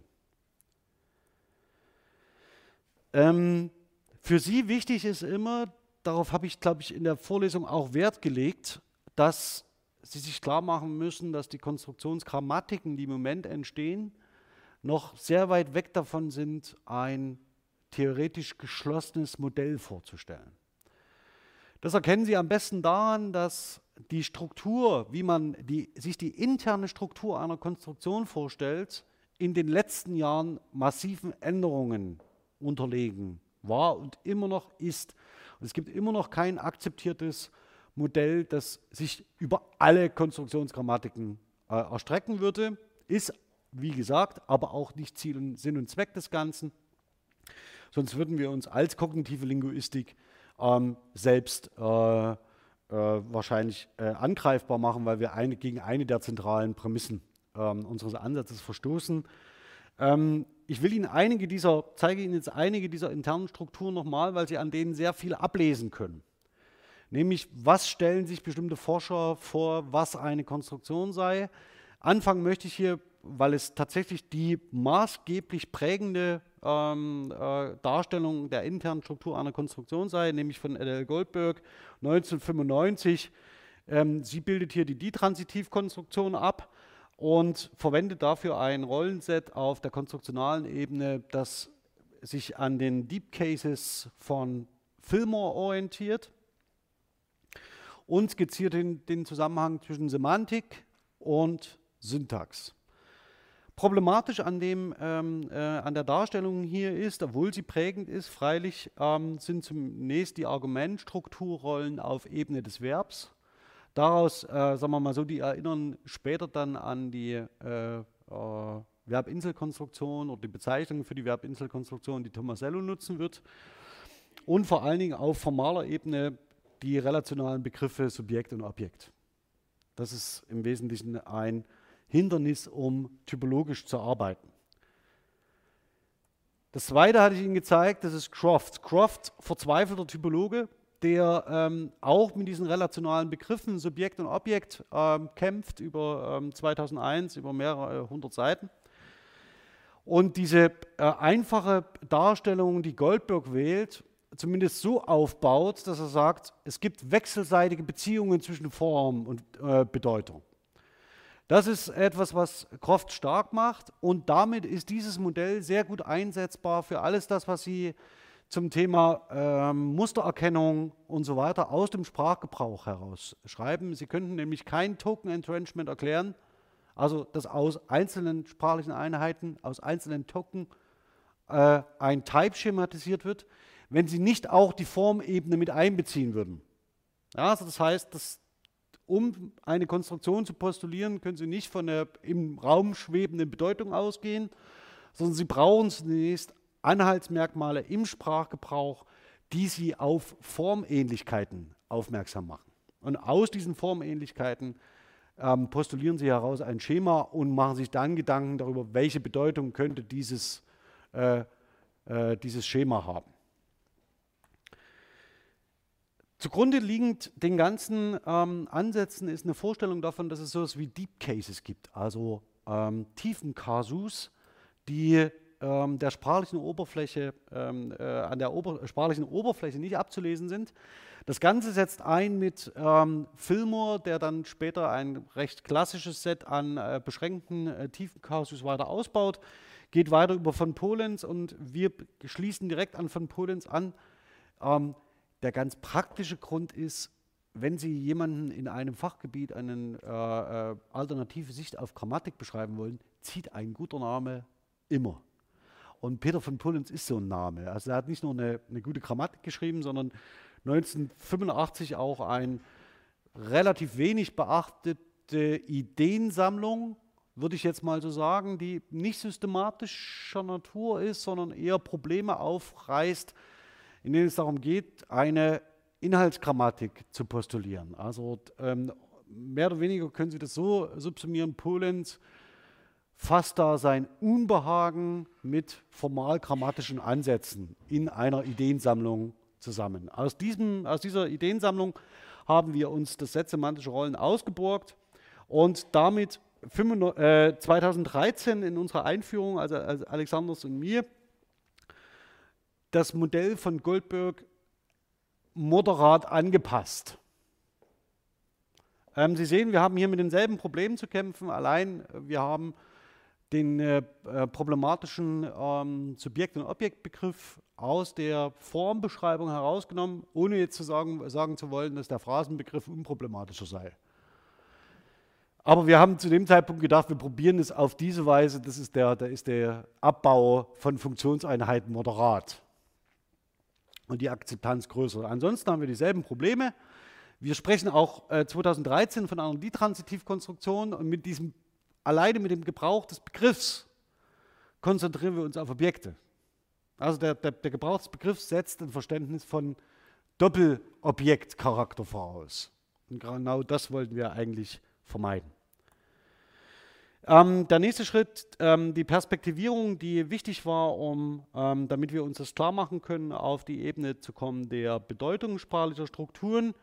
Ähm, für Sie wichtig ist immer, darauf habe ich, glaube ich, in der Vorlesung auch Wert gelegt, dass Sie sich klar machen müssen, dass die Konstruktionsgrammatiken, die im Moment entstehen, noch sehr weit weg davon sind, ein theoretisch geschlossenes Modell vorzustellen. Das erkennen Sie am besten daran, dass die Struktur, wie man die, sich die interne Struktur einer Konstruktion vorstellt, in den letzten Jahren massiven Änderungen unterlegen war und immer noch ist. Und es gibt immer noch kein akzeptiertes Modell, das sich über alle Konstruktionsgrammatiken äh, erstrecken würde, ist, wie gesagt, aber auch nicht Ziel und Sinn und Zweck des Ganzen. Sonst würden wir uns als kognitive Linguistik ähm, selbst äh, äh, wahrscheinlich äh, angreifbar machen, weil wir eine, gegen eine der zentralen Prämissen ähm, unseres Ansatzes verstoßen. Ähm, ich will Ihnen einige dieser, zeige Ihnen jetzt einige dieser internen Strukturen nochmal, weil Sie an denen sehr viel ablesen können. Nämlich, was stellen sich bestimmte Forscher vor, was eine Konstruktion sei. Anfangen möchte ich hier, weil es tatsächlich die maßgeblich prägende ähm, äh, Darstellung der internen Struktur einer Konstruktion sei, nämlich von L. Goldberg 1995. Ähm, sie bildet hier die Ditransitivkonstruktion ab und verwendet dafür ein Rollenset auf der konstruktionalen Ebene, das sich an den Deep Cases von Fillmore orientiert und skizziert den, den Zusammenhang zwischen Semantik und Syntax. Problematisch an, dem, ähm, äh, an der Darstellung hier ist, obwohl sie prägend ist, freilich ähm, sind zunächst die Argumentstrukturrollen auf Ebene des Verbs. Daraus, äh, sagen wir mal so, die erinnern später dann an die äh, äh Verbinselkonstruktion oder die Bezeichnung für die Verbinselkonstruktion, die Tomasello nutzen wird. Und vor allen Dingen auf formaler Ebene die relationalen Begriffe Subjekt und Objekt. Das ist im Wesentlichen ein Hindernis, um typologisch zu arbeiten. Das zweite hatte ich Ihnen gezeigt, das ist Croft. Croft, verzweifelter Typologe, der ähm, auch mit diesen relationalen Begriffen Subjekt und Objekt ähm, kämpft über ähm, 2001, über mehrere hundert Seiten. Und diese äh, einfache Darstellung, die Goldberg wählt, zumindest so aufbaut, dass er sagt, es gibt wechselseitige Beziehungen zwischen Form und äh, Bedeutung. Das ist etwas, was Croft stark macht und damit ist dieses Modell sehr gut einsetzbar für alles das, was Sie zum Thema ähm, Mustererkennung und so weiter aus dem Sprachgebrauch heraus schreiben. Sie könnten nämlich kein Token Entrenchment erklären, also dass aus einzelnen sprachlichen Einheiten, aus einzelnen Token äh, ein Type schematisiert wird, wenn Sie nicht auch die Formebene mit einbeziehen würden. Ja, also das heißt, dass, um eine Konstruktion zu postulieren, können Sie nicht von der im Raum schwebenden Bedeutung ausgehen, sondern Sie brauchen zunächst Anhaltsmerkmale im Sprachgebrauch, die Sie auf Formähnlichkeiten aufmerksam machen. Und aus diesen Formähnlichkeiten ähm, postulieren Sie heraus ein Schema und machen sich dann Gedanken darüber, welche Bedeutung könnte dieses, äh, äh, dieses Schema haben. Zugrunde liegend den ganzen ähm, Ansätzen ist eine Vorstellung davon, dass es so etwas wie Deep Cases gibt, also ähm, Tiefenkasus, die ähm, der sprachlichen Oberfläche, ähm, äh, an der Ober sprachlichen Oberfläche nicht abzulesen sind. Das Ganze setzt ein mit ähm, Fillmore, der dann später ein recht klassisches Set an äh, beschränkten äh, Tiefenkasus weiter ausbaut, geht weiter über von Polens und wir schließen direkt an von Polens an. Der ganz praktische Grund ist, wenn Sie jemanden in einem Fachgebiet eine äh, äh, alternative Sicht auf Grammatik beschreiben wollen, zieht ein guter Name immer. Und Peter von Pullens ist so ein Name. Also er hat nicht nur eine, eine gute Grammatik geschrieben, sondern 1985 auch eine relativ wenig beachtete Ideensammlung, würde ich jetzt mal so sagen, die nicht systematischer Natur ist, sondern eher Probleme aufreißt, in denen es darum geht, eine Inhaltsgrammatik zu postulieren. Also ähm, mehr oder weniger können Sie das so subsumieren, Polenz fasst da sein Unbehagen mit formal-grammatischen Ansätzen in einer Ideensammlung zusammen. Aus, diesem, aus dieser Ideensammlung haben wir uns das Set semantische Rollen ausgeborgt und damit 2013 äh, in unserer Einführung, also Alexanders und mir, das Modell von Goldberg moderat angepasst. Ähm, Sie sehen, wir haben hier mit denselben Problemen zu kämpfen. Allein äh, wir haben den äh, äh, problematischen ähm, Subjekt- und Objektbegriff aus der Formbeschreibung herausgenommen, ohne jetzt zu sagen, sagen zu wollen, dass der Phrasenbegriff unproblematischer sei. Aber wir haben zu dem Zeitpunkt gedacht, wir probieren es auf diese Weise, das ist der, da ist der Abbau von Funktionseinheiten moderat und die Akzeptanz größer. Ansonsten haben wir dieselben Probleme. Wir sprechen auch äh, 2013 von einer Ditransitivkonstruktion und mit diesem, alleine mit dem Gebrauch des Begriffs konzentrieren wir uns auf Objekte. Also der, der, der Gebrauch des Begriffs setzt ein Verständnis von Doppelobjektcharakter voraus. Und genau das wollten wir eigentlich vermeiden. Ähm, der nächste Schritt, ähm, die Perspektivierung, die wichtig war, um, ähm, damit wir uns das klar machen können, auf die Ebene zu kommen der Bedeutung sprachlicher Strukturen.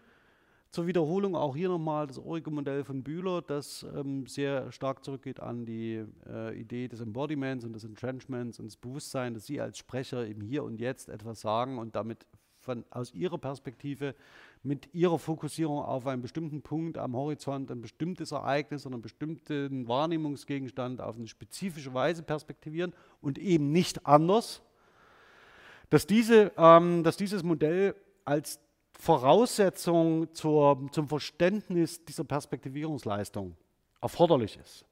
Zur Wiederholung auch hier nochmal das Origo-Modell von Bühler, das ähm, sehr stark zurückgeht an die äh, Idee des Embodiments und des Entrenchments und des Bewusstseins, dass Sie als Sprecher im Hier und Jetzt etwas sagen und damit von, aus Ihrer Perspektive mit ihrer Fokussierung auf einen bestimmten Punkt am Horizont, ein bestimmtes Ereignis oder einen bestimmten Wahrnehmungsgegenstand auf eine spezifische Weise perspektivieren und eben nicht anders, dass, diese, ähm, dass dieses Modell als Voraussetzung zur, zum Verständnis dieser Perspektivierungsleistung erforderlich ist.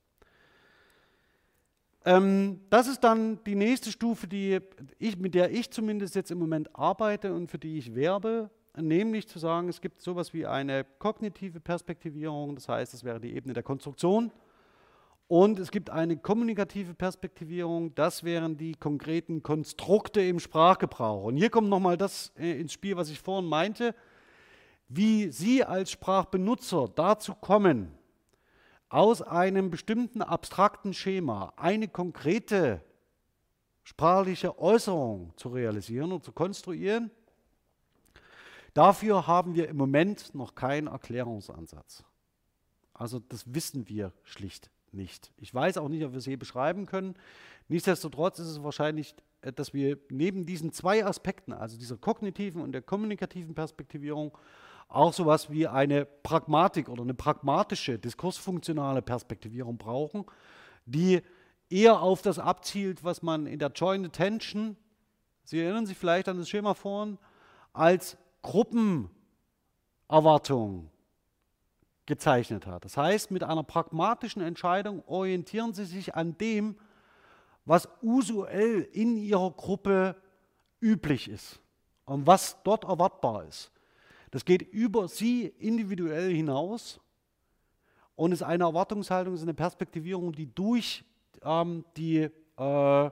Ähm, das ist dann die nächste Stufe, die ich, mit der ich zumindest jetzt im Moment arbeite und für die ich werbe nämlich zu sagen, es gibt sowas wie eine kognitive Perspektivierung, das heißt, das wäre die Ebene der Konstruktion. Und es gibt eine kommunikative Perspektivierung, das wären die konkreten Konstrukte im Sprachgebrauch. Und hier kommt nochmal das äh, ins Spiel, was ich vorhin meinte, wie Sie als Sprachbenutzer dazu kommen, aus einem bestimmten abstrakten Schema eine konkrete sprachliche Äußerung zu realisieren und zu konstruieren, Dafür haben wir im Moment noch keinen Erklärungsansatz. Also das wissen wir schlicht nicht. Ich weiß auch nicht, ob wir es je beschreiben können. Nichtsdestotrotz ist es wahrscheinlich, äh, dass wir neben diesen zwei Aspekten, also dieser kognitiven und der kommunikativen Perspektivierung, auch sowas wie eine Pragmatik oder eine pragmatische, diskursfunktionale Perspektivierung brauchen, die eher auf das abzielt, was man in der Joint Attention, Sie erinnern sich vielleicht an das Schema vorhin, als Gruppenerwartung gezeichnet hat. Das heißt, mit einer pragmatischen Entscheidung orientieren Sie sich an dem, was usuell in Ihrer Gruppe üblich ist und was dort erwartbar ist. Das geht über Sie individuell hinaus und ist eine Erwartungshaltung, ist eine Perspektivierung, die durch ähm, die äh, äh,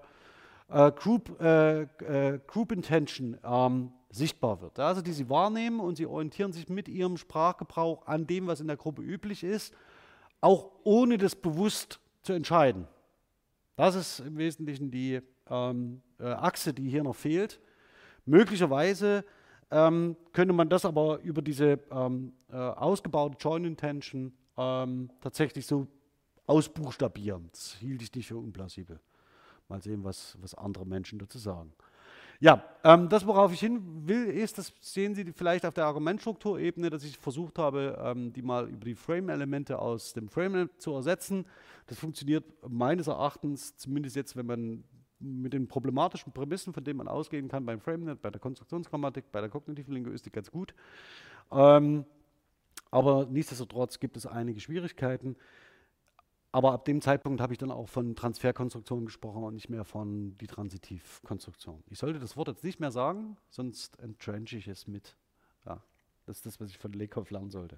Group, äh, äh Group Intention ähm, sichtbar wird. Also die sie wahrnehmen und sie orientieren sich mit ihrem Sprachgebrauch an dem, was in der Gruppe üblich ist, auch ohne das bewusst zu entscheiden. Das ist im Wesentlichen die ähm, äh, Achse, die hier noch fehlt. Möglicherweise ähm, könnte man das aber über diese ähm, äh, ausgebaute Joint Intention ähm, tatsächlich so ausbuchstabieren. Das hielt ich nicht für unplausibel. Mal sehen, was, was andere Menschen dazu sagen. Ja, ähm, das, worauf ich hin will, ist, das sehen Sie vielleicht auf der Argumentstrukturebene, dass ich versucht habe, ähm, die mal über die Frame-Elemente aus dem Frame zu ersetzen. Das funktioniert meines Erachtens, zumindest jetzt, wenn man mit den problematischen Prämissen, von denen man ausgehen kann, beim FrameNet, bei der Konstruktionsgrammatik, bei der kognitiven Linguistik ganz gut. Ähm, aber nichtsdestotrotz gibt es einige Schwierigkeiten. Aber ab dem Zeitpunkt habe ich dann auch von Transferkonstruktion gesprochen und nicht mehr von die Transitivkonstruktion. Ich sollte das Wort jetzt nicht mehr sagen, sonst entrenche ich es mit. Ja, das ist das, was ich von Lekow lernen sollte.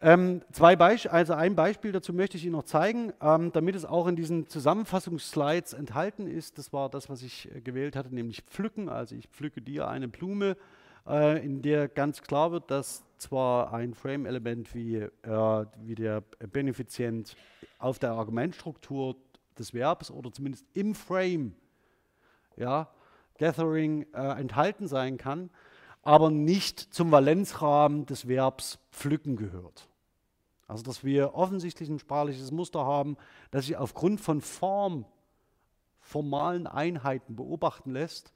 Ähm, zwei Beisp also ein Beispiel dazu möchte ich Ihnen noch zeigen, ähm, damit es auch in diesen Zusammenfassungsslides enthalten ist. Das war das, was ich äh, gewählt hatte, nämlich pflücken. Also ich pflücke dir eine Blume, äh, in der ganz klar wird, dass zwar ein Frame-Element wie, äh, wie der Benefizient auf der Argumentstruktur des Verbs oder zumindest im Frame ja, Gathering äh, enthalten sein kann, aber nicht zum Valenzrahmen des Verbs pflücken gehört. Also dass wir offensichtlich ein sprachliches Muster haben, das sich aufgrund von Form, formalen Einheiten beobachten lässt,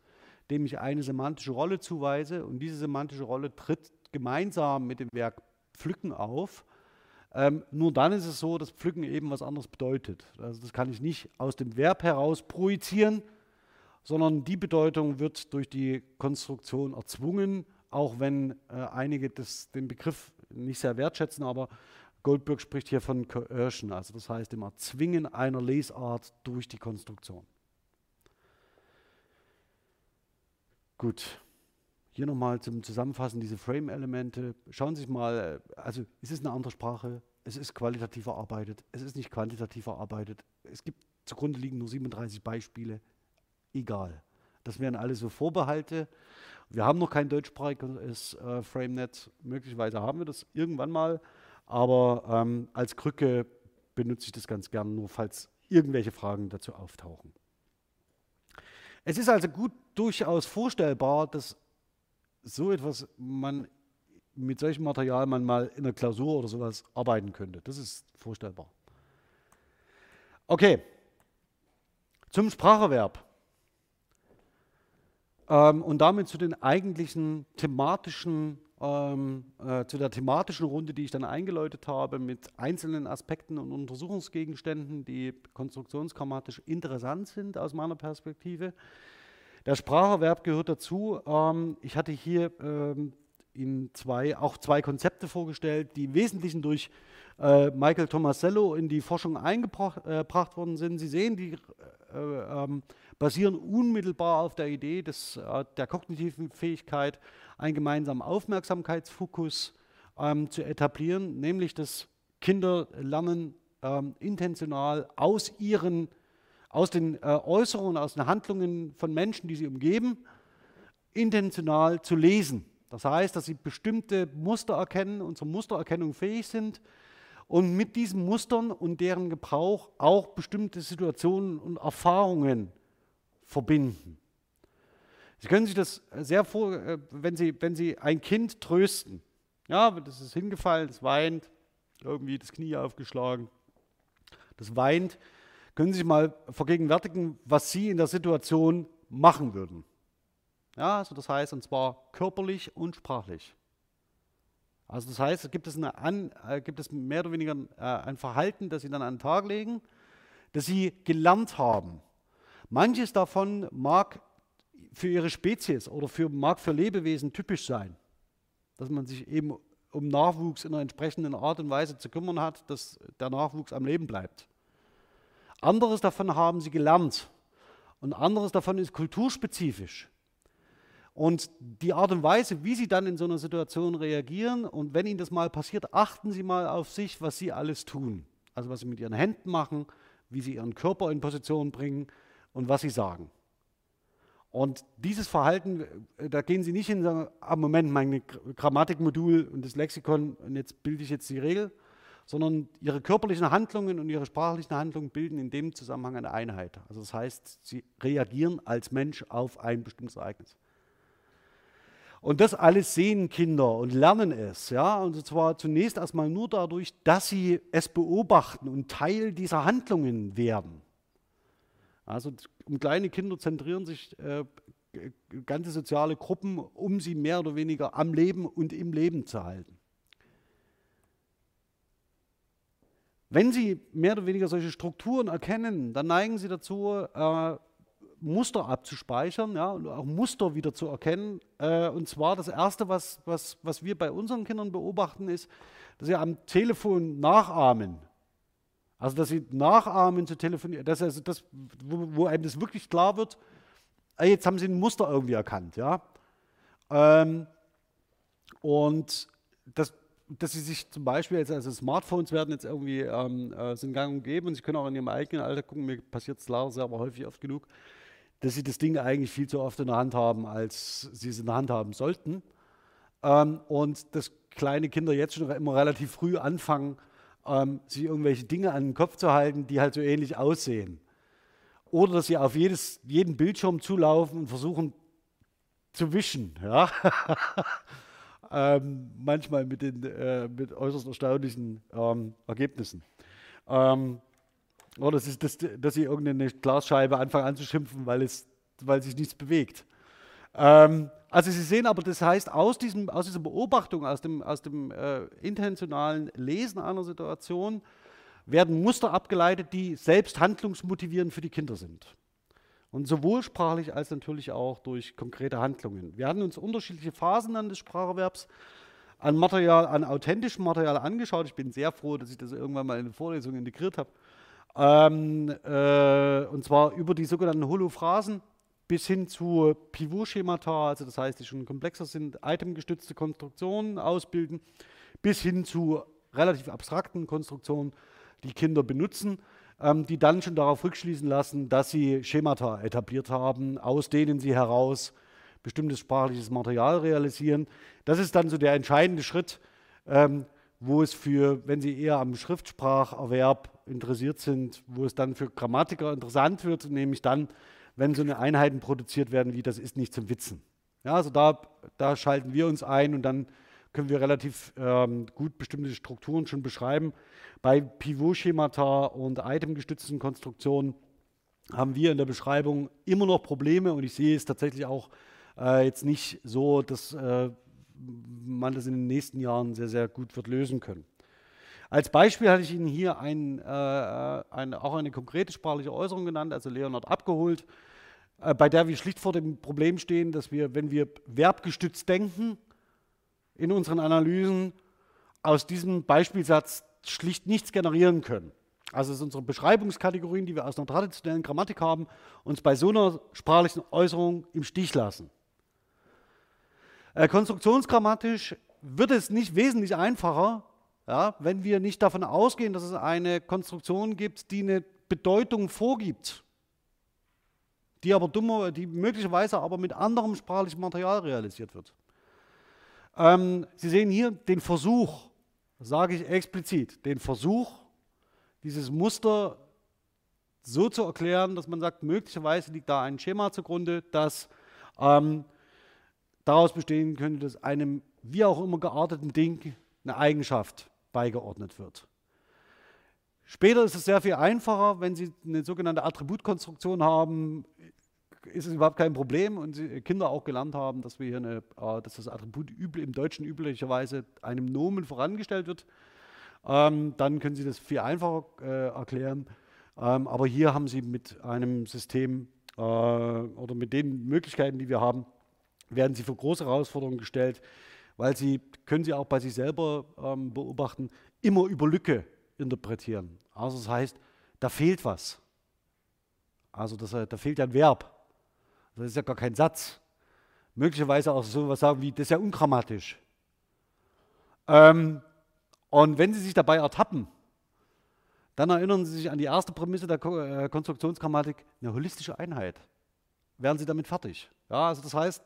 dem ich eine semantische Rolle zuweise und diese semantische Rolle tritt gemeinsam mit dem Werk Pflücken auf. Ähm, nur dann ist es so, dass Pflücken eben was anderes bedeutet. Also das kann ich nicht aus dem Verb heraus projizieren, sondern die Bedeutung wird durch die Konstruktion erzwungen, auch wenn äh, einige das, den Begriff nicht sehr wertschätzen, aber Goldberg spricht hier von Coercion, also das heißt dem Erzwingen einer Lesart durch die Konstruktion. Gut, hier nochmal zum Zusammenfassen diese Frame-Elemente. Schauen Sie sich mal, also es ist eine andere Sprache, es ist qualitativ erarbeitet, es ist nicht quantitativ erarbeitet. Es gibt zugrunde liegen nur 37 Beispiele. Egal. Das wären alles so Vorbehalte. Wir haben noch kein deutschsprachiges äh, FrameNet. Möglicherweise haben wir das irgendwann mal. Aber ähm, als Krücke benutze ich das ganz gern, nur falls irgendwelche Fragen dazu auftauchen. Es ist also gut durchaus vorstellbar, dass so etwas man mit solchem Material man mal in der Klausur oder sowas arbeiten könnte. Das ist vorstellbar. Okay, zum Spracherwerb. Ähm, und damit zu den eigentlichen thematischen, ähm, äh, zu der thematischen Runde, die ich dann eingeläutet habe, mit einzelnen Aspekten und Untersuchungsgegenständen, die konstruktionsgrammatisch interessant sind aus meiner Perspektive. Der Spracherwerb gehört dazu. Ähm, ich hatte hier ähm, in zwei, auch zwei Konzepte vorgestellt, die im Wesentlichen durch äh, Michael Tomasello in die Forschung eingebracht äh, worden sind. Sie sehen, die äh, ähm, basieren unmittelbar auf der Idee des, äh, der kognitiven Fähigkeit, einen gemeinsamen Aufmerksamkeitsfokus ähm, zu etablieren, nämlich dass Kinder lernen, ähm, intentional aus ihren, aus den äh, Äußerungen, aus den Handlungen von Menschen, die sie umgeben, intentional zu lesen. Das heißt, dass sie bestimmte Muster erkennen und zur Mustererkennung fähig sind und mit diesen Mustern und deren Gebrauch auch bestimmte Situationen und Erfahrungen verbinden. Sie können sich das sehr vor, äh, wenn Sie, wenn Sie ein Kind trösten, ja, das ist hingefallen, das weint, irgendwie das Knie aufgeschlagen, das weint, können Sie sich mal vergegenwärtigen, was Sie in der Situation machen würden. Ja, also das heißt, und zwar körperlich und sprachlich. Also das heißt, gibt es, eine an, äh, gibt es mehr oder weniger äh, ein Verhalten, das Sie dann an den Tag legen, das Sie gelernt haben. Manches davon mag für Ihre Spezies oder für, mag für Lebewesen typisch sein, dass man sich eben um Nachwuchs in einer entsprechenden Art und Weise zu kümmern hat, dass der Nachwuchs am Leben bleibt. Anderes davon haben Sie gelernt und anderes davon ist kulturspezifisch. Und die Art und Weise, wie Sie dann in so einer Situation reagieren und wenn Ihnen das mal passiert, achten Sie mal auf sich, was Sie alles tun. Also was Sie mit Ihren Händen machen, wie Sie Ihren Körper in Position bringen und was Sie sagen. Und dieses Verhalten, äh, da gehen Sie nicht hin und sagen, ah, Moment, mein Grammatikmodul und das Lexikon, und jetzt bilde ich jetzt die Regel, sondern Ihre körperlichen Handlungen und Ihre sprachlichen Handlungen bilden in dem Zusammenhang eine Einheit. Also das heißt, Sie reagieren als Mensch auf ein bestimmtes Ereignis. Und das alles sehen Kinder und lernen es. Ja? Und zwar zunächst erstmal nur dadurch, dass sie es beobachten und Teil dieser Handlungen werden. Also um kleine Kinder zentrieren sich äh, ganze soziale Gruppen, um sie mehr oder weniger am Leben und im Leben zu halten. Wenn Sie mehr oder weniger solche Strukturen erkennen, dann neigen Sie dazu, äh, Muster abzuspeichern ja, und auch Muster wieder zu erkennen. Äh, und zwar das Erste, was, was, was wir bei unseren Kindern beobachten, ist, dass sie am Telefon nachahmen. Also, dass sie nachahmen zu telefonieren, das also das, wo, wo, einem das wirklich klar wird, ey, jetzt haben sie ein Muster irgendwie erkannt. Ja? Ähm, und das, dass sie sich zum Beispiel, jetzt, also Smartphones werden jetzt irgendwie ähm, äh, sind gang und gäbe und sie können auch in ihrem eigenen Alter gucken, mir passiert es leider sehr, aber häufig oft genug, dass sie das Ding eigentlich viel zu oft in der Hand haben, als sie es in der Hand haben sollten. Ähm, und dass kleine Kinder jetzt schon immer relativ früh anfangen, ähm, sich irgendwelche Dinge an den Kopf zu halten, die halt so ähnlich aussehen. Oder dass sie auf jedes, jeden Bildschirm zulaufen und versuchen zu wischen. Ja? ähm, manchmal mit, den, äh, mit äußerst erstaunlichen ähm, Ergebnissen. Ähm, oder das ist, das, dass sie irgendeine Glasscheibe anfangen anzuschimpfen, weil, es, weil sich nichts bewegt. Ähm, also Sie sehen aber, das heißt, aus, diesem, aus dieser Beobachtung, aus dem, aus dem äh, intentionalen Lesen einer Situation werden Muster abgeleitet, die selbst handlungsmotivierend für die Kinder sind. Und sowohl sprachlich als natürlich auch durch konkrete Handlungen. Wir hatten uns unterschiedliche Phasen an des Spracherwerbs an Material, an authentischem Material angeschaut. Ich bin sehr froh, dass ich das irgendwann mal in der Vorlesung integriert habe. Ähm, äh, und zwar über die sogenannten Holophrasen bis hin zu Pivot-Schemata, also das heißt, die schon komplexer sind, itemgestützte Konstruktionen ausbilden, bis hin zu relativ abstrakten Konstruktionen, die Kinder benutzen. Ähm, die dann schon darauf rückschließen lassen, dass sie Schemata etabliert haben, aus denen sie heraus bestimmtes sprachliches Material realisieren. Das ist dann so der entscheidende Schritt, ähm, wo es für, wenn Sie eher am Schriftspracherwerb interessiert sind, wo es dann für Grammatiker interessant wird, nämlich dann, wenn so eine Einheiten produziert werden, wie das ist nicht zum Witzen. Ja, also da, da schalten wir uns ein und dann können wir relativ ähm, gut bestimmte Strukturen schon beschreiben. Bei Pivot-Schemata und itemgestützten Konstruktionen haben wir in der Beschreibung immer noch Probleme und ich sehe es tatsächlich auch äh, jetzt nicht so, dass äh, man das in den nächsten Jahren sehr, sehr gut wird lösen können. Als Beispiel hatte ich Ihnen hier ein, äh, ein, auch eine konkrete sprachliche Äußerung genannt, also Leonard abgeholt, äh, bei der wir schlicht vor dem Problem stehen, dass wir, wenn wir verbgestützt denken in unseren Analysen, aus diesem Beispielsatz schlicht nichts generieren können. Also es unsere Beschreibungskategorien, die wir aus einer traditionellen Grammatik haben, uns bei so einer sprachlichen Äußerung im Stich lassen. Äh, konstruktionsgrammatisch wird es nicht wesentlich einfacher, ja, wenn wir nicht davon ausgehen, dass es eine Konstruktion gibt, die eine Bedeutung vorgibt, die aber dummer, die möglicherweise aber mit anderem sprachlichem Material realisiert wird. Ähm, Sie sehen hier den Versuch, sage ich explizit, den Versuch, dieses Muster so zu erklären, dass man sagt, möglicherweise liegt da ein Schema zugrunde, das ähm, daraus bestehen könnte, dass einem wie auch immer gearteten Ding eine Eigenschaft beigeordnet wird. Später ist es sehr viel einfacher, wenn Sie eine sogenannte Attributkonstruktion haben, ist es überhaupt kein Problem und Sie Kinder auch gelernt haben, dass wir hier eine, äh, dass das Attribut übel, im Deutschen üblicherweise einem Nomen vorangestellt wird. Ähm, dann können Sie das viel einfacher äh, erklären. Ähm, aber hier haben Sie mit einem System äh, oder mit den Möglichkeiten, die wir haben, werden Sie vor große Herausforderungen gestellt, weil Sie, können Sie auch bei sich selber ähm, beobachten, immer über Lücke interpretieren. Also das heißt, da fehlt was. Also das, da fehlt ein Verb. Das ist ja gar kein Satz. Möglicherweise auch so was sagen wie, das ist ja ungrammatisch. Ähm, und wenn Sie sich dabei ertappen, dann erinnern Sie sich an die erste Prämisse der äh, Konstruktionsgrammatik, eine holistische Einheit. Werden Sie damit fertig? Ja, also das heißt,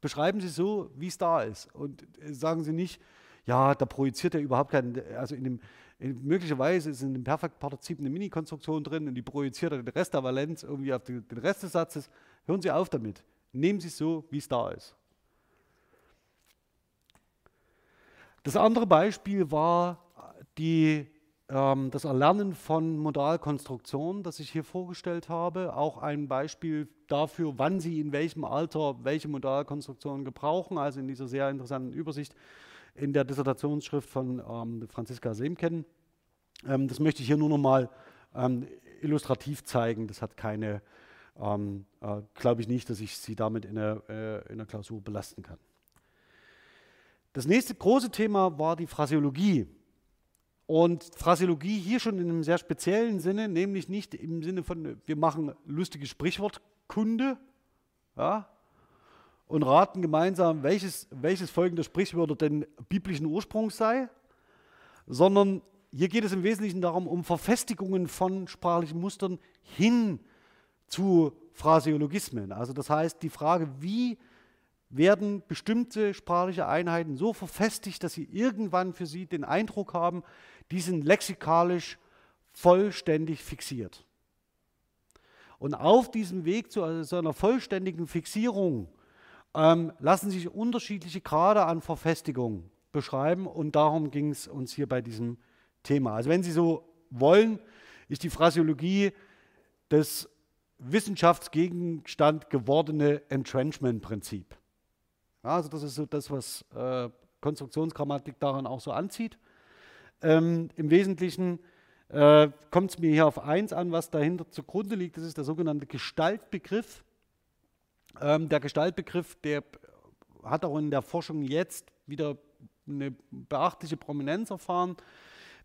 beschreiben Sie so, wie es da ist. Und äh, sagen Sie nicht, ja, da projiziert er überhaupt keinen, also in dem, in, möglicherweise ist in dem Perfektpartizip eine Mini-Konstruktion drin und die projiziert den Rest der Valenz irgendwie auf den, den Rest des Satzes. Hören Sie auf damit. Nehmen Sie es so, wie es da ist. Das andere Beispiel war die, ähm, das Erlernen von Modalkonstruktionen, das ich hier vorgestellt habe. Auch ein Beispiel dafür, wann Sie in welchem Alter welche Modalkonstruktionen gebrauchen. Also in dieser sehr interessanten Übersicht in der Dissertationsschrift von ähm, Franziska Semken. Ähm, das möchte ich hier nur noch mal ähm, illustrativ zeigen. Das hat keine ähm, äh, glaube ich nicht, dass ich Sie damit in der, äh, in der Klausur belasten kann. Das nächste große Thema war die Phraseologie. Und Phraseologie hier schon in einem sehr speziellen Sinne, nämlich nicht im Sinne von, wir machen lustige Sprichwortkunde ja, und raten gemeinsam, welches, welches folgender Sprichwörter denn biblischen Ursprungs sei, sondern hier geht es im Wesentlichen darum, um Verfestigungen von sprachlichen Mustern hin zu Phraseologismen. Also das heißt, die Frage, wie werden bestimmte sprachliche Einheiten so verfestigt, dass sie irgendwann für sie den Eindruck haben, die sind lexikalisch vollständig fixiert. Und auf diesem Weg zu also so einer vollständigen Fixierung ähm, lassen sich unterschiedliche Grade an Verfestigung beschreiben und darum ging es uns hier bei diesem Thema. Also wenn Sie so wollen, ist die Phraseologie das Wissenschaftsgegenstand gewordene Entrenchment-Prinzip. Ja, also das ist so das, was äh, Konstruktionsgrammatik daran auch so anzieht. Ähm, Im Wesentlichen äh, kommt es mir hier auf eins an, was dahinter zugrunde liegt. Das ist der sogenannte Gestaltbegriff. Ähm, der Gestaltbegriff, der hat auch in der Forschung jetzt wieder eine beachtliche Prominenz erfahren,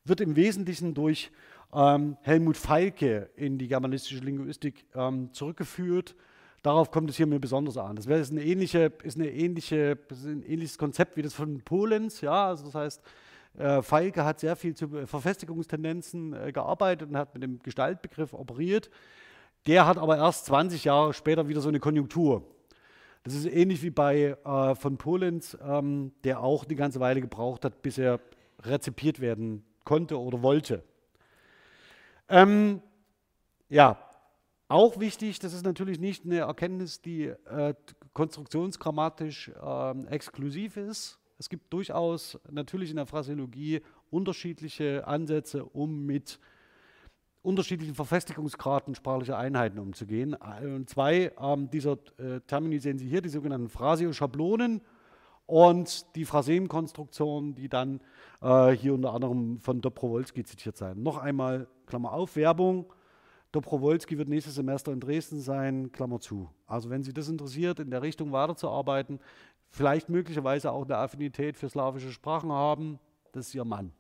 wird im Wesentlichen durch ähm, Helmut Feilke in die germanistische Linguistik ähm, zurückgeführt. Darauf kommt es hier mir besonders an. Das wäre eine ähnliche, ist eine ähnliche, ist ein ähnliches Konzept wie das von Polens. Ja, also das heißt, Äh, Feilke hat sehr viel zu Verfestigungstendenzen äh, gearbeitet und hat mit dem Gestaltbegriff operiert. Der hat aber erst 20 Jahre später wieder so eine Konjunktur. Das ist ähnlich wie bei äh, von Polenz, ähm, der auch eine ganze Weile gebraucht hat, bis er rezipiert werden konnte oder wollte. Ähm, ja, auch wichtig, das ist natürlich nicht eine Erkenntnis, die äh, konstruktionsgrammatisch äh, exklusiv ist. Es gibt durchaus natürlich in der Phraseologie unterschiedliche Ansätze, um mit unterschiedlichen Verfestigungsgraden sprachlicher Einheiten umzugehen. Und zwei ähm, dieser äh, Termini sehen Sie hier, die sogenannten Phrasio-Schablonen und die Phrasemkonstruktionen, die dann äh, hier unter anderem von Dobrowolski zitiert sein. Noch einmal, Klammer auf, Werbung. Dobrowolski wird nächstes Semester in Dresden sein, Klammer zu. Also wenn Sie das interessiert, in der Richtung weiterzuarbeiten, vielleicht möglicherweise auch eine Affinität für slawische Sprachen haben, das ist Ihr Mann.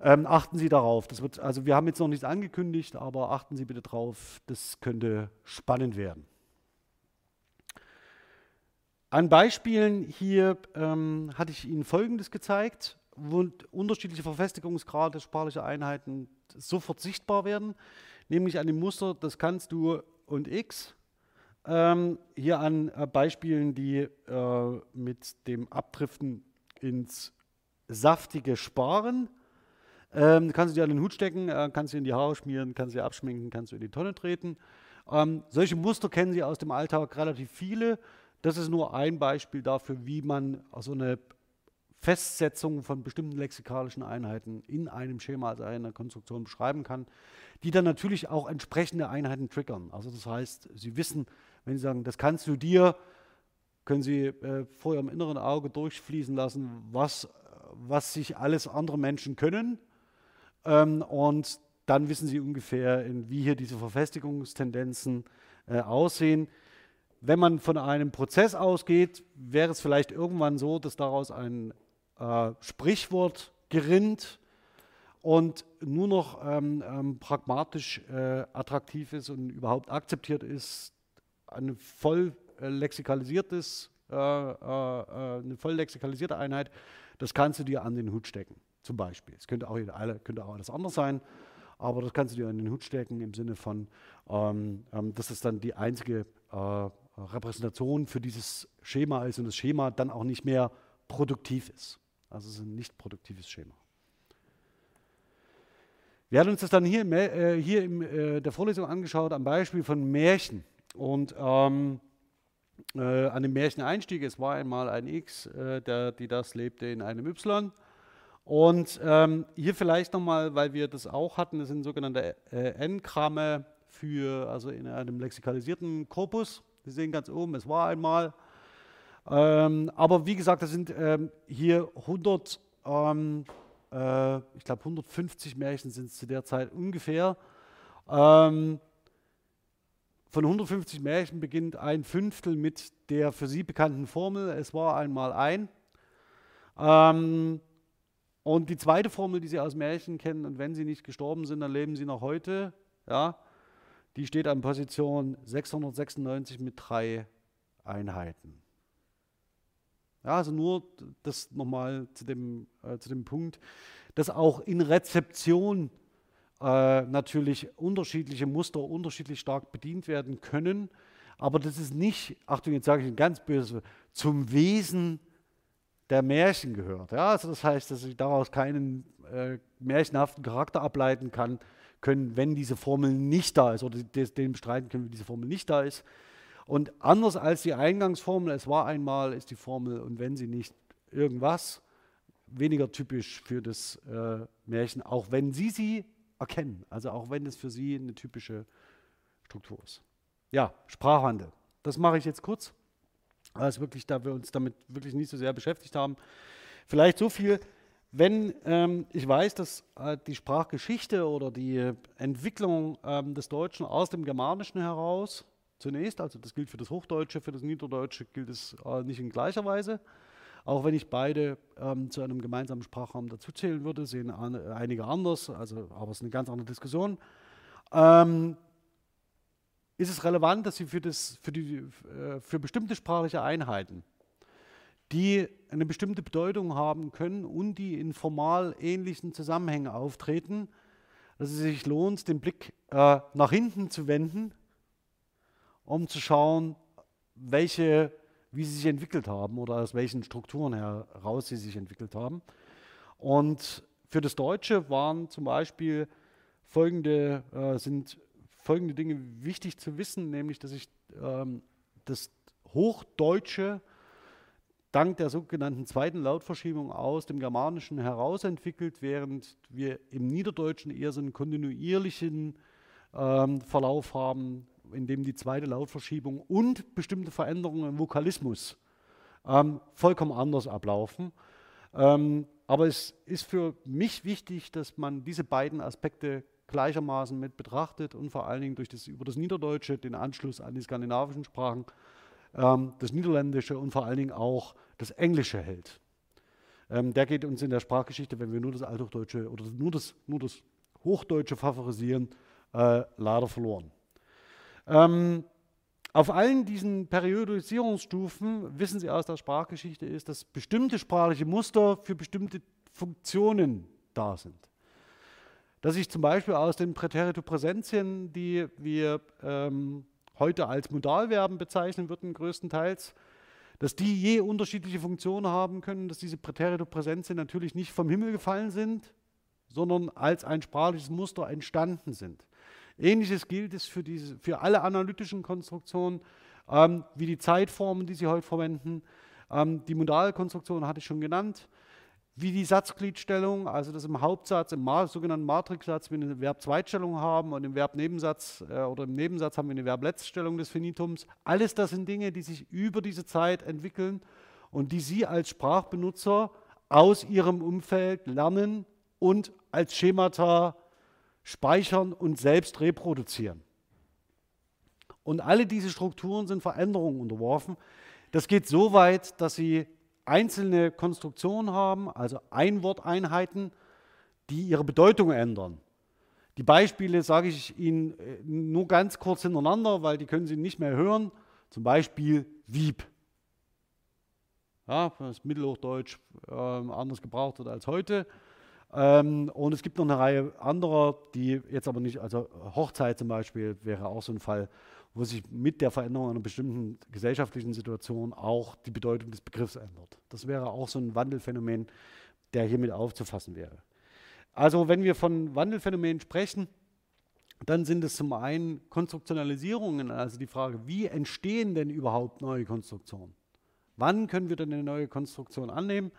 Ähm, achten Sie darauf. Das wird, also wir haben jetzt noch nichts angekündigt, aber achten Sie bitte darauf, das könnte spannend werden. An Beispielen hier ähm, hatte ich Ihnen Folgendes gezeigt, wo unterschiedliche Verfestigungsgrade sprachlicher Einheiten sofort sichtbar werden, nämlich an dem Muster, das kannst du und x. Ähm, hier an äh, Beispielen, die äh, mit dem Abdriften ins saftige Sparen ähm, kannst du dir an den Hut stecken, äh, kannst du in die Haare schmieren, kannst du abschminken, kannst du in die Tonne treten. Ähm, solche Muster kennen Sie aus dem Alltag relativ viele. Das ist nur ein Beispiel dafür, wie man so eine Festsetzung von bestimmten lexikalischen Einheiten in einem Schema, also einer Konstruktion beschreiben kann, die dann natürlich auch entsprechende Einheiten triggern. Also das heißt, Sie wissen, wenn Sie sagen, das kannst du dir, können Sie äh, vor Ihrem inneren Auge durchfließen lassen, was, was sich alles andere Menschen können ähm, und dann wissen Sie ungefähr, wie hier diese Verfestigungstendenzen äh, aussehen. Wenn man von einem Prozess ausgeht, wäre es vielleicht irgendwann so, dass daraus ein äh, Sprichwort gerinnt und nur noch ähm, ähm, pragmatisch äh, attraktiv ist und überhaupt akzeptiert ist, eine voll äh, lexikalisiertes, äh, äh, eine voll lexikalisierte Einheit, das kannst du dir an den Hut stecken zum Beispiel. Es könnte auch, könnte auch alles anders sein, aber das kannst du dir in den Hut stecken im Sinne von, ähm, ähm, dass es dann die einzige äh, Repräsentation für dieses Schema ist und das Schema dann auch nicht mehr produktiv ist. Also es ist ein nicht produktives Schema. Wir haben uns das dann hier, äh, hier in äh, der Vorlesung angeschaut am Beispiel von Märchen. Und ähm, äh, an dem Märchen-Einstieg, es war einmal ein X, äh, der, die das lebte in einem Y. Und ähm, hier vielleicht nochmal, weil wir das auch hatten, das sind sogenannte äh, N-Gramme für, also in einem lexikalisierten Korpus. Sie sehen ganz oben, es war einmal. Ähm, aber wie gesagt, das sind ähm, hier 100, ähm, äh, ich glaube 150 Märchen sind es zu der Zeit ungefähr. Ähm, von 150 Märchen beginnt ein Fünftel mit der für Sie bekannten Formel, es war einmal ein. Ähm, und die zweite Formel, die Sie aus Märchen kennen, und wenn Sie nicht gestorben sind, dann leben Sie noch heute, ja, die steht an Position 696 mit drei Einheiten. Ja, also nur das nochmal zu dem, äh, zu dem Punkt, dass auch in Rezeption äh, natürlich unterschiedliche Muster unterschiedlich stark bedient werden können. Aber das ist nicht, Achtung, jetzt sage ich ein ganz böse, zum Wesen der Märchen gehört. Ja, also das heißt, dass ich daraus keinen äh, märchenhaften Charakter ableiten kann, können, wenn diese Formel nicht da ist oder den bestreiten können, wenn diese Formel nicht da ist. Und anders als die Eingangsformel, es war einmal, ist die Formel und wenn sie nicht irgendwas, weniger typisch für das äh, Märchen, auch wenn Sie sie erkennen, also auch wenn es für Sie eine typische Struktur ist. Ja, Sprachwandel. Das mache ich jetzt kurz. Also wirklich, da wir uns damit wirklich nicht so sehr beschäftigt haben. Vielleicht so viel, wenn ähm, ich weiß, dass äh, die Sprachgeschichte oder die Entwicklung ähm, des Deutschen aus dem Germanischen heraus zunächst, also das gilt für das Hochdeutsche, für das Niederdeutsche gilt es äh, nicht in gleicher Weise. Auch wenn ich beide ähm, zu einem gemeinsamen Sprachraum dazuzählen würde, sehen an, einige anders, also, aber es ist eine ganz andere Diskussion. Ähm, ist es relevant, dass Sie für, das, für, die, äh, für bestimmte sprachliche Einheiten die eine bestimmte Bedeutung haben können und die in formal ähnlichen Zusammenhängen auftreten, dass es sich lohnt, den Blick äh, nach hinten zu wenden, um zu schauen, welche, wie sie sich entwickelt haben oder aus welchen Strukturen heraus sie sich entwickelt haben. Und für das Deutsche waren zum Beispiel folgende, äh, sind folgende Dinge wichtig zu wissen, nämlich dass sich ähm, das Hochdeutsche dank der sogenannten zweiten Lautverschiebung aus dem Germanischen herausentwickelt, während wir im Niederdeutschen eher so einen kontinuierlichen ähm, Verlauf haben, in dem die zweite Lautverschiebung und bestimmte Veränderungen im Vokalismus ähm, vollkommen anders ablaufen. Ähm, aber es ist für mich wichtig, dass man diese beiden Aspekte gleichermaßen mit betrachtet und vor allen Dingen durch das, über das Niederdeutsche den Anschluss an die skandinavischen Sprachen ähm, das Niederländische und vor allen Dingen auch das Englische hält. Ähm, der geht uns in der Sprachgeschichte, wenn wir nur das Althochdeutsche oder nur das, nur das Hochdeutsche favorisieren, äh, leider verloren. Ähm, auf allen diesen Periodisierungsstufen, wissen Sie aus der Sprachgeschichte, ist, dass bestimmte sprachliche Muster für bestimmte Funktionen da sind. Dass ich zum Beispiel aus den Präterito-Präsentien, die wir ähm, heute als Modalverben bezeichnen würden, größtenteils, dass die je unterschiedliche Funktionen haben können, dass diese Präterito-Präsentien natürlich nicht vom Himmel gefallen sind, sondern als ein sprachliches Muster entstanden sind. Ähnliches gilt es für, diese, für alle analytischen Konstruktionen, ähm, wie die Zeitformen, die Sie heute verwenden. Ähm, die Modalkonstruktion hatte ich schon genannt wie die Satzgliedstellung, also dass im Hauptsatz, im sogenannten Matrixsatz, wir eine Verb-Zweitstellung haben und im Verb-Nebensatz äh, oder im Nebensatz haben wir eine Verb-Letztstellung des Finitums. Alles das sind Dinge, die sich über diese Zeit entwickeln und die Sie als Sprachbenutzer aus Ihrem Umfeld lernen und als Schemata speichern und selbst reproduzieren. Und alle diese Strukturen sind Veränderungen unterworfen. Das geht so weit, dass Sie einzelne Konstruktionen haben, also Einworteinheiten, die ihre Bedeutung ändern. Die Beispiele sage ich Ihnen äh, nur ganz kurz hintereinander, weil die können Sie nicht mehr hören. Zum Beispiel Wieb. Ja, das Mittelhochdeutsch äh, anders gebraucht wird als heute. Ähm, und es gibt noch eine Reihe anderer, die jetzt aber nicht, also Hochzeit zum Beispiel wäre auch so ein Fall, wo sich mit der Veränderung einer bestimmten gesellschaftlichen Situation auch die Bedeutung des Begriffs ändert. Das wäre auch so ein Wandelphänomen, der hiermit aufzufassen wäre. Also wenn wir von Wandelphänomenen sprechen, dann sind es zum einen Konstruktionalisierungen, also die Frage, wie entstehen denn überhaupt neue Konstruktionen? Wann können wir denn eine neue Konstruktion annehmen?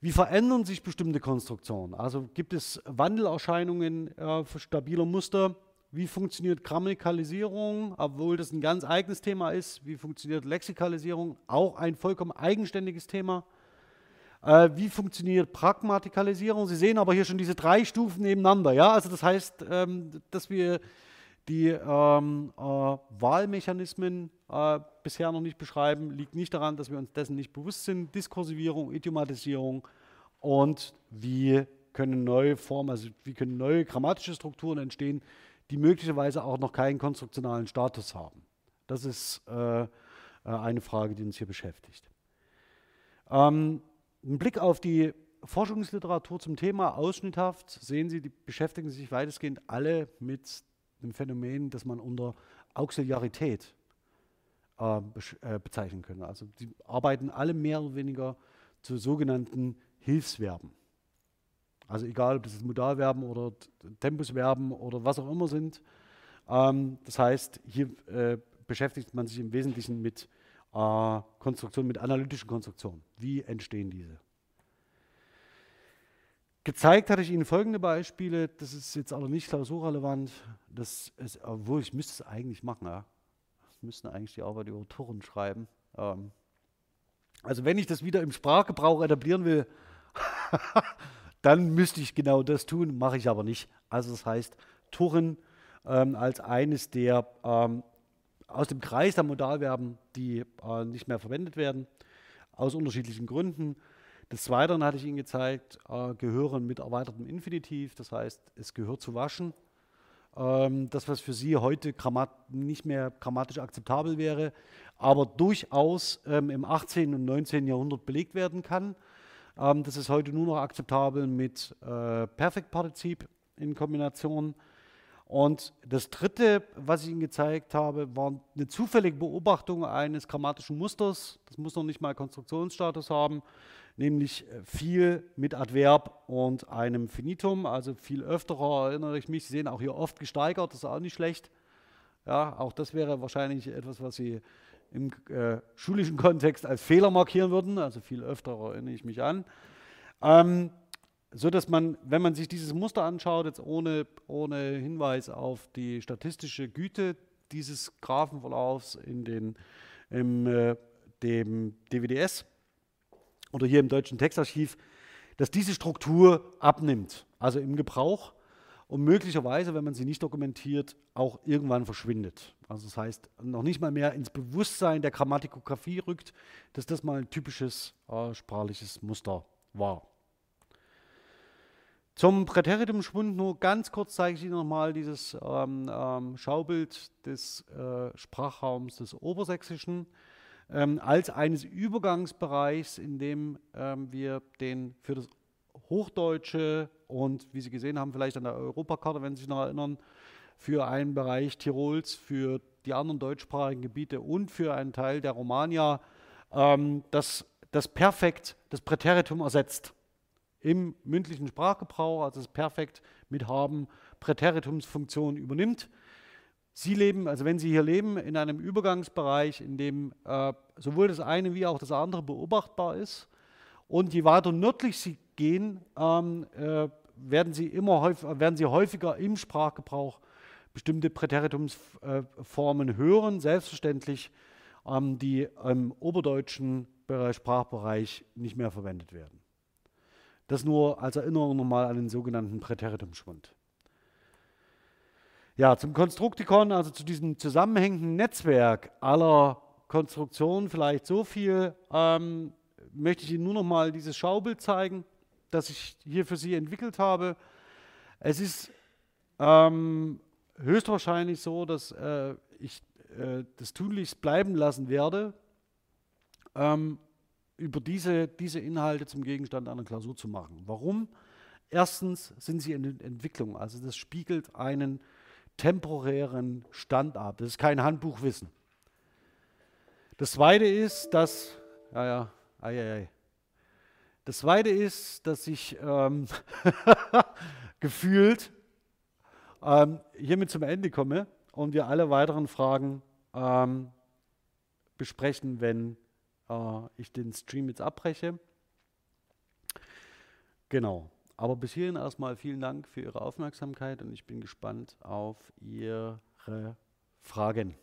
Wie verändern sich bestimmte Konstruktionen? Also gibt es Wandelerscheinungen äh, stabiler Muster? Wie funktioniert Grammatikalisierung, obwohl das ein ganz eigenes Thema ist? Wie funktioniert Lexikalisierung? Auch ein vollkommen eigenständiges Thema. Äh, wie funktioniert Pragmatikalisierung? Sie sehen aber hier schon diese drei Stufen nebeneinander. Ja? Also das heißt, ähm, dass wir die ähm, äh, Wahlmechanismen äh, bisher noch nicht beschreiben, liegt nicht daran, dass wir uns dessen nicht bewusst sind. Diskursivierung, Idiomatisierung und wie können neue Formen, also wie können neue grammatische Strukturen entstehen, die möglicherweise auch noch keinen konstruktionalen Status haben. Das ist äh, äh, eine Frage, die uns hier beschäftigt. Ähm, ein Blick auf die Forschungsliteratur zum Thema ausschnitthaft sehen Sie, die beschäftigen sich weitestgehend alle mit dem Phänomen, das man unter Auxiliarität äh, äh, bezeichnen können. Also die arbeiten alle mehr oder weniger zu sogenannten Hilfsverben. Also egal, ob das Modalverben oder Tempusverben oder was auch immer sind. Ähm, das heißt, hier äh, beschäftigt man sich im Wesentlichen mit äh, Konstruktionen, mit analytischen Konstruktionen. Wie entstehen diese? Gezeigt hatte ich Ihnen folgende Beispiele. Das ist jetzt aber nicht klausurrelevant. Das ist, obwohl ich müsste es eigentlich machen. Ja. Das eigentlich die Arbeit über Autoren schreiben. Ähm, also wenn ich das wieder im Sprachgebrauch etablieren will, dann müsste ich genau das tun, mache ich aber nicht. Also das heißt, Tuchen ähm, als eines der ähm, aus dem Kreis der Modalverben, die äh, nicht mehr verwendet werden, aus unterschiedlichen Gründen. Des Weiteren hatte ich Ihnen gezeigt, äh, gehören mit erweitertem Infinitiv, das heißt, es gehört zu waschen. Ähm, das, was für Sie heute nicht mehr grammatisch akzeptabel wäre, aber durchaus ähm, im 18. und 19. Jahrhundert belegt werden kann. Ähm, das ist heute nur noch akzeptabel mit äh, Perfektpartizip in Kombination. Und das dritte, was ich Ihnen gezeigt habe, war eine zufällige Beobachtung eines grammatischen Musters. Das muss noch nicht mal Konstruktionsstatus haben, nämlich äh, viel mit Adverb und einem Finitum, also viel öfterer erinnere ich mich. Sie sehen auch hier oft gesteigert, das ist auch nicht schlecht. Ja, auch das wäre wahrscheinlich etwas, was Sie im äh, schulischen Kontext als Fehler markieren würden, also viel öfter erinnere ich mich an. Ähm, so dass man, wenn man sich dieses Muster anschaut, jetzt ohne, ohne Hinweis auf die statistische Güte dieses Graphenverlaufs in den, im, äh, dem DWDS oder hier im deutschen Textarchiv, dass diese Struktur abnimmt, also im Gebrauch und möglicherweise, wenn man sie nicht dokumentiert, auch irgendwann verschwindet. Also das heißt, noch nicht mal mehr ins Bewusstsein der Grammatikografie rückt, dass das mal ein typisches äh, sprachliches Muster war. Zum Präteritumschwund nur ganz kurz zeige ich Ihnen nochmal dieses ähm, ähm, Schaubild des äh, Sprachraums des Obersächsischen ähm, als eines Übergangsbereichs, in dem ähm, wir den für das Hochdeutsche und wie Sie gesehen haben, vielleicht an der Europakarte, wenn Sie sich noch erinnern, für einen Bereich Tirols, für die anderen deutschsprachigen Gebiete und für einen Teil der Romagna ähm, das, das Perfekt, das Präteritum ersetzt im mündlichen Sprachgebrauch, also das Perfekt mit haben, Präteritumsfunktion übernimmt. Sie leben, also wenn Sie hier leben, in einem Übergangsbereich, in dem äh, sowohl das eine wie auch das andere beobachtbar ist. Und je weiter nördlich Sie gehen, ähm, äh, werden, Sie immer häufig, werden Sie häufiger im Sprachgebrauch bestimmte Präteritumsformen äh, hören, selbstverständlich, ähm, die im oberdeutschen Sprachbereich nicht mehr verwendet werden. Das nur als Erinnerung nochmal an den sogenannten Präteritumschwund. Ja, zum Konstruktikon, also zu diesem zusammenhängenden Netzwerk aller Konstruktionen vielleicht so viel, ähm, möchte ich Ihnen nur noch mal dieses Schaubild zeigen, das ich hier für Sie entwickelt habe. Es ist ähm, höchstwahrscheinlich so, dass äh, ich äh, das tunlichst bleiben lassen werde, ähm, über diese, diese Inhalte zum Gegenstand einer Klausur zu machen. Warum? Erstens sind sie in Entwicklung, also das spiegelt einen temporären Stand ab. Das ist kein Handbuchwissen. Das zweite ist, dass, ja, ja, ei, ei, ei. Das zweite ist, dass ich ähm, gefühlt ähm, hiermit zum Ende komme und wir alle weiteren Fragen ähm, besprechen, wenn äh, ich den Stream jetzt abbreche. Genau. Aber bis hierhin erstmal vielen Dank für Ihre Aufmerksamkeit und ich bin gespannt auf Ihre Fragen.